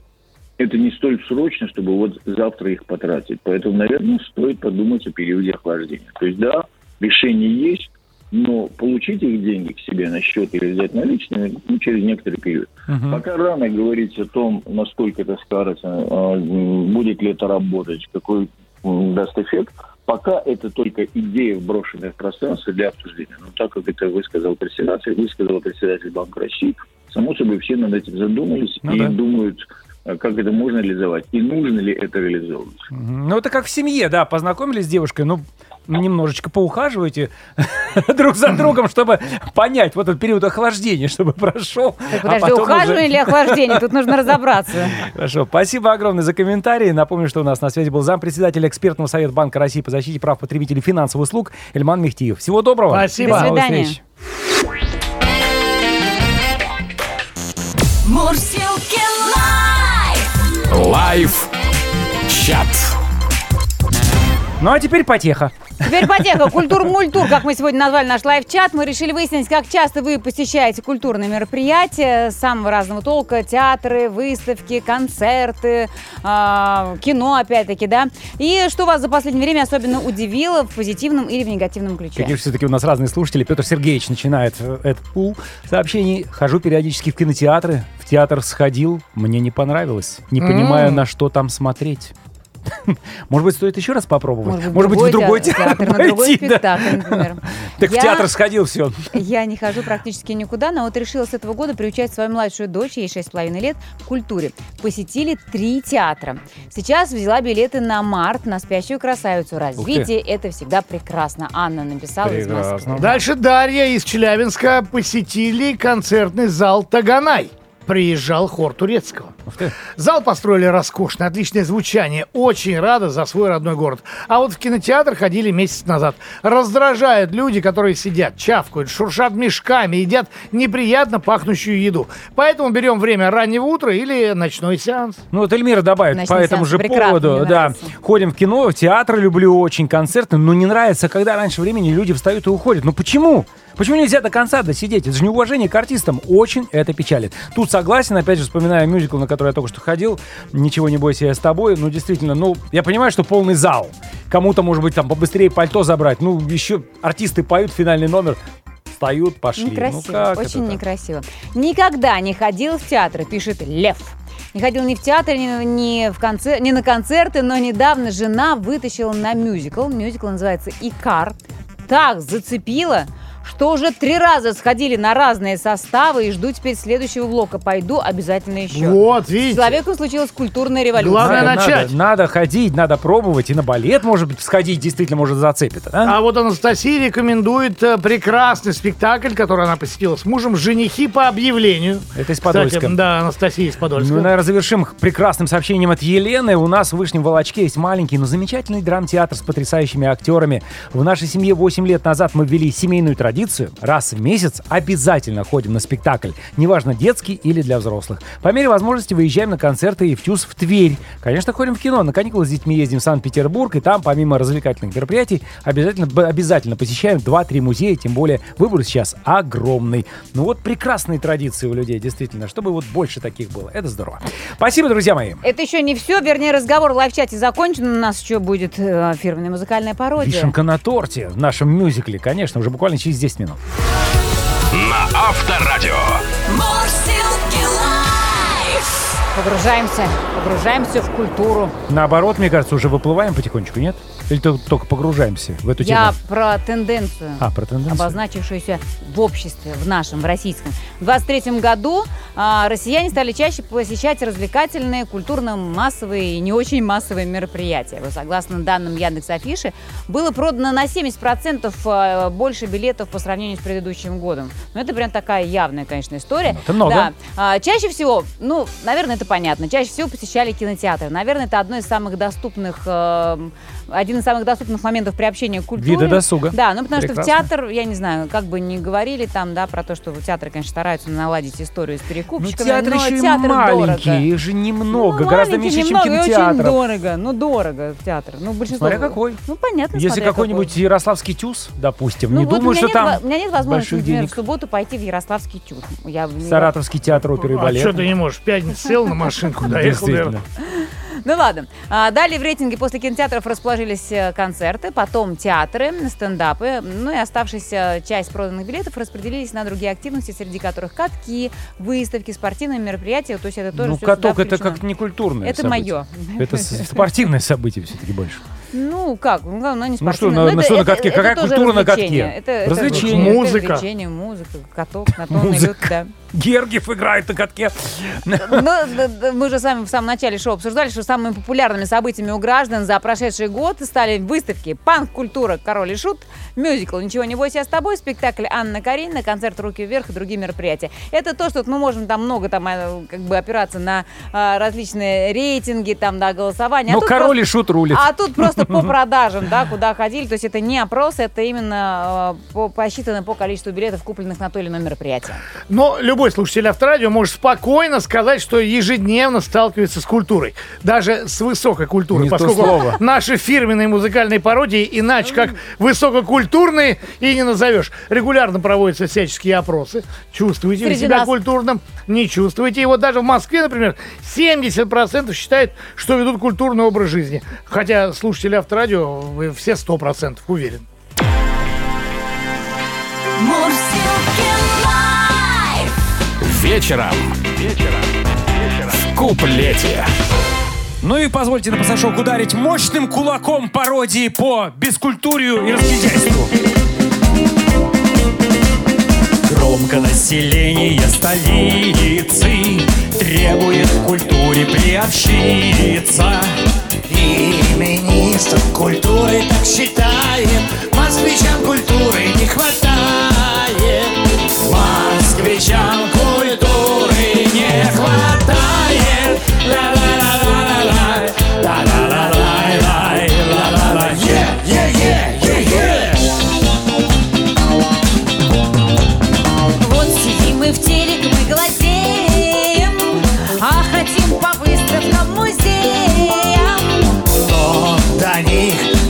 это не столь срочно, чтобы вот завтра их потратить. Поэтому, наверное, стоит подумать о периоде охлаждения. То есть, да, решение есть, но получить их деньги к себе на счет или взять наличные ну, через некоторый период. Пока рано говорить о том, насколько это скажется, э, будет ли это работать, какой м, даст эффект. Пока это только идея, вброшенная в пространство для обсуждения. Но так как это высказал председатель, высказал председатель Банка России, само собой все над этим задумались Ну и да. думают, э, как это можно реализовать и нужно ли это реализовывать. Ну, это как в семье, да, познакомились с девушкой, ну, немножечко поухаживайте [LAUGHS] друг за другом, чтобы понять вот этот период охлаждения, чтобы прошел. Так, а подожди, потом ухаживание уже- или охлаждение? Тут нужно разобраться. [LAUGHS] Хорошо, спасибо огромное за комментарии. Напомню, что у нас на связи был зампредседатель экспертного совета Банка России по защите прав потребителей финансовых услуг Эльман Мехтиев. Всего доброго. Спасибо. До свидания. Live! Чат. Ну а теперь потеха. Теперь потеха. Культур-мультур, как мы сегодня назвали наш live-чат. Мы решили выяснить, как часто вы посещаете культурные мероприятия самого разного толка. Театры, выставки, концерты, а, кино, опять-таки, да. И что вас за последнее время особенно удивило в позитивном или в негативном ключе? Какие все-таки у нас разные слушатели. Петр Сергеевич начинает э, этот пул сообщений. Хожу периодически в кинотеатры. В театр сходил, мне не понравилось. Не понимаю, на что там смотреть. [LAUGHS] Может быть, стоит еще раз попробовать? Может быть, в другой театр, театр, на другой пойти, да? спектакль, например. [LAUGHS] Так в Я- театр сходил, все. Я не хожу практически никуда, но вот решила с этого года приучать свою младшую дочь, ей 6,5 лет, к культуре. Посетили три театра. Сейчас взяла билеты на март на «Спящую красавицу». Развитие – это всегда прекрасно. Анна написала из Москвы. Прекрасно. Дальше Дарья из Челябинска посетили концертный зал «Таганай». Приезжал хор турецкого. Зал построили роскошно, отличное звучание. Очень рада за свой родной город. А вот в кинотеатр ходили месяц назад. Раздражают люди, которые сидят, чавкают, шуршат мешками, едят неприятно пахнущую еду. Поэтому берем время раннего утра или ночной сеанс. Ну, вот Эльмира добавит Ночной по этому сеанс же прекрасно, поводу. Да, ходим в кино, в театр люблю очень, концерты, но не нравится, когда раньше времени люди встают и уходят. Ну почему? Почему нельзя до конца досидеть? Это же неуважение к артистам. Очень это печалит. Тут согласен, опять же, вспоминаю мюзикл, на который я только что ходил. Ничего не бойся, я с тобой. Ну, действительно, ну, я понимаю, что полный зал. Кому-то, может быть, там побыстрее пальто забрать. Ну, еще артисты поют финальный номер. Встают, пошли. Некрасиво, ну, очень некрасиво. Никогда не ходил в театр, пишет Лев. Не ходил ни в театр, ни, ни в концер... ни на концерты, но недавно жена вытащила на мюзикл. Мюзикл называется «Икар». Так зацепила, что уже три раза сходили на разные составы и жду теперь следующего блока. Пойду обязательно еще. Вот, С видите. человеком случилась культурная революция. Главное Надо, начать. Надо, надо ходить, надо пробовать. И на балет, может быть, сходить, действительно, может, зацепит. а? А вот Анастасия рекомендует э, прекрасный спектакль, который она посетила с мужем «Женихи по объявлению». Это из Кстати, Подольска. да, Анастасия из Подольска. Ну, наверное, завершим прекрасным сообщением от Елены. У нас в Вышнем Волочке есть маленький, но замечательный драмтеатр с потрясающими актерами. В нашей семье 8 лет назад мы ввели семейную традицию. Раз в месяц обязательно ходим на спектакль. Неважно, детский или для взрослых. По мере возможности выезжаем на концерты и в ТЮЗ в Тверь. Конечно, ходим в кино. На каникулы с детьми ездим в Санкт-Петербург. И там, помимо развлекательных мероприятий, обязательно, обязательно посещаем 2-3 музея. Тем более выбор сейчас огромный. Ну вот прекрасные традиции у людей, действительно. Чтобы вот больше таких было. Это здорово. Спасибо, друзья мои. Это еще не все, вернее, разговор в лайв-чате закончен. У нас еще будет э, фирменная музыкальная пародия. Вишенка на торте в нашем мюзикле, конечно, уже буквально через 10 минут. На Авторадио. Погружаемся, погружаемся в культуру. Наоборот, мне кажется, уже выплываем потихонечку, нет? Или то- только погружаемся в эту Я тему? про тенденцию. А, про тенденцию. обозначившуюся в обществе, в нашем, в российском. В 23 году а, россияне стали чаще посещать развлекательные, культурно-массовые и не очень массовые мероприятия. Согласно данным Яндекс Афиши, было продано на 70% а, больше билетов по сравнению с предыдущим годом. Ну, это прям такая явная, конечно, история. это много. Да. А, чаще всего, ну, наверное, это понятно, чаще всего посещали кинотеатры. Наверное, это одно из самых доступных, эм, один из самых доступных моментов приобщения к культуре. Виды досуга. Да, ну потому что в Прекрасно. театр, я не знаю, как бы не говорили там, да, про то, что театры, конечно, стараются наладить историю с Ну, перекупщиками, театры но еще и театр маленькие, дорого. их же немного, Ну, гораздо маленький, меньше, немного, чем и очень дорого, ну дорого театр. Ну, большинство... Смотря какой. Ну, понятно, Если какой-нибудь какой. Ярославский тюз, допустим, Ну, не вот думаю, что нет, там У меня нет возможности, например, денег. в субботу пойти в Ярославский тюз. Я Саратовский театр оперы и А балета. что ты не можешь? В пятницу сел на машинку, [LAUGHS] доехал. Действительно. Ну ладно. А, далее в рейтинге после кинотеатров расположились э, концерты, потом театры, стендапы. Ну и оставшаяся часть проданных билетов распределились на другие активности, среди которых катки, выставки, спортивные мероприятия. То есть это тоже Ну, каток это как не культурное Это событие. мое. Это спортивное событие все-таки больше. Ну, как? Ну, главное, не Ну что, на- Но на это- что на это- катке? это Какая тоже культура на катке? Это, это Развлечение. это Музыка. развлечение, музыка, каток, на том Музыка. идут, да. Гергев играет на катке. Ну, да, мы же с вами в самом начале шоу обсуждали, что самыми популярными событиями у граждан за прошедший год стали выставки «Панк-культура. Король и шут», мюзикл «Ничего не бойся, я с тобой», спектакль «Анна Каренина», концерт «Руки вверх» и другие мероприятия. Это то, что мы можем там много там э, как бы опираться на а, различные рейтинги, там, да, голосования. А Но тут король просто- и шут рулит. а тут просто по [LAUGHS] продажам, да, куда ходили. То есть это не опрос, это именно э, по, посчитано по количеству билетов, купленных на то или иное мероприятие. Но любой слушатель авторадио может спокойно сказать, что ежедневно сталкивается с культурой. Даже с высокой культурой. Не поскольку слово. наши фирменные музыкальные пародии иначе как высококультурные и не назовешь. Регулярно проводятся всяческие опросы. Чувствуете вы Среди себя нас. культурным? Не чувствуете. И вот даже в Москве, например, 70% считают, что ведут культурный образ жизни. Хотя слушатели авторадио, вы все 100% уверен. Вечером. Вечером. В куплете. Ну и позвольте на пасашок ударить мощным кулаком пародии по бескультурию и разгильдяйству. Громко население столицы Требует культуре приобщиться И министр культуры так считает. Москвичам культуры не хватает. Москвичам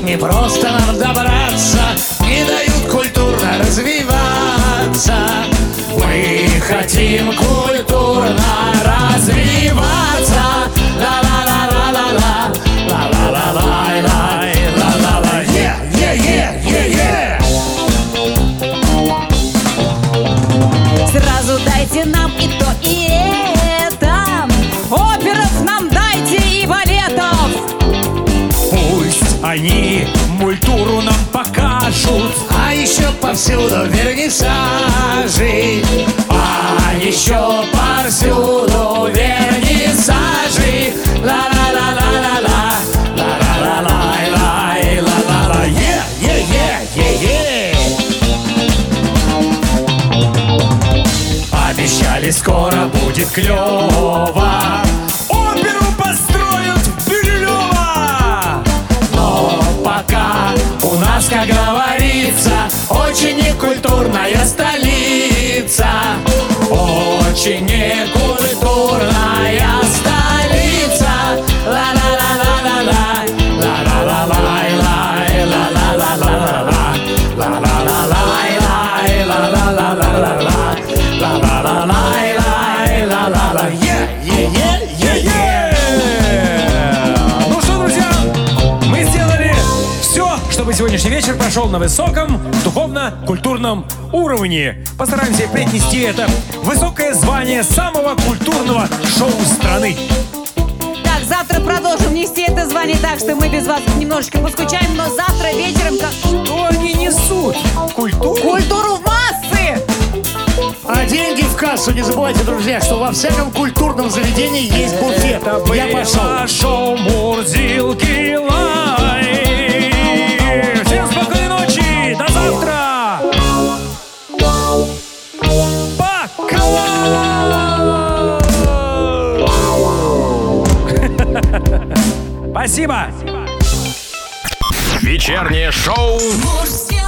не просто нам добраться Не дают культурно развиваться. Мы хотим культурно развиваться. Ла-ла-ла-ла-ла-ла. Ла-ла-ла-лай-лай Ла-ла-ла Е, е, е, е, е Сразу дайте нам и то, и это. Оперов нам дайте и балетов. Пусть они покажут А еще повсюду вернисажи А еще повсюду вернисажи Ла-ла-ла-ла-ла-ла-ла Е, е, е, е, е Обещали, скоро будет клево как говорится Очень некультурная столица. Очень некультурная вечер прошел на высоком духовно-культурном уровне. Постараемся принести это высокое звание самого культурного шоу страны. Так, завтра продолжим нести это звание так, что мы без вас немножечко поскучаем, но завтра вечером... как- Что они несут? Культуру? Культуру в массы! А деньги в кассу не забывайте, друзья, что во всяком культурном заведении есть буфет. Это Я пошел. шоу Мурзилки Лай. Спасибо. Вечернее шоу Мужские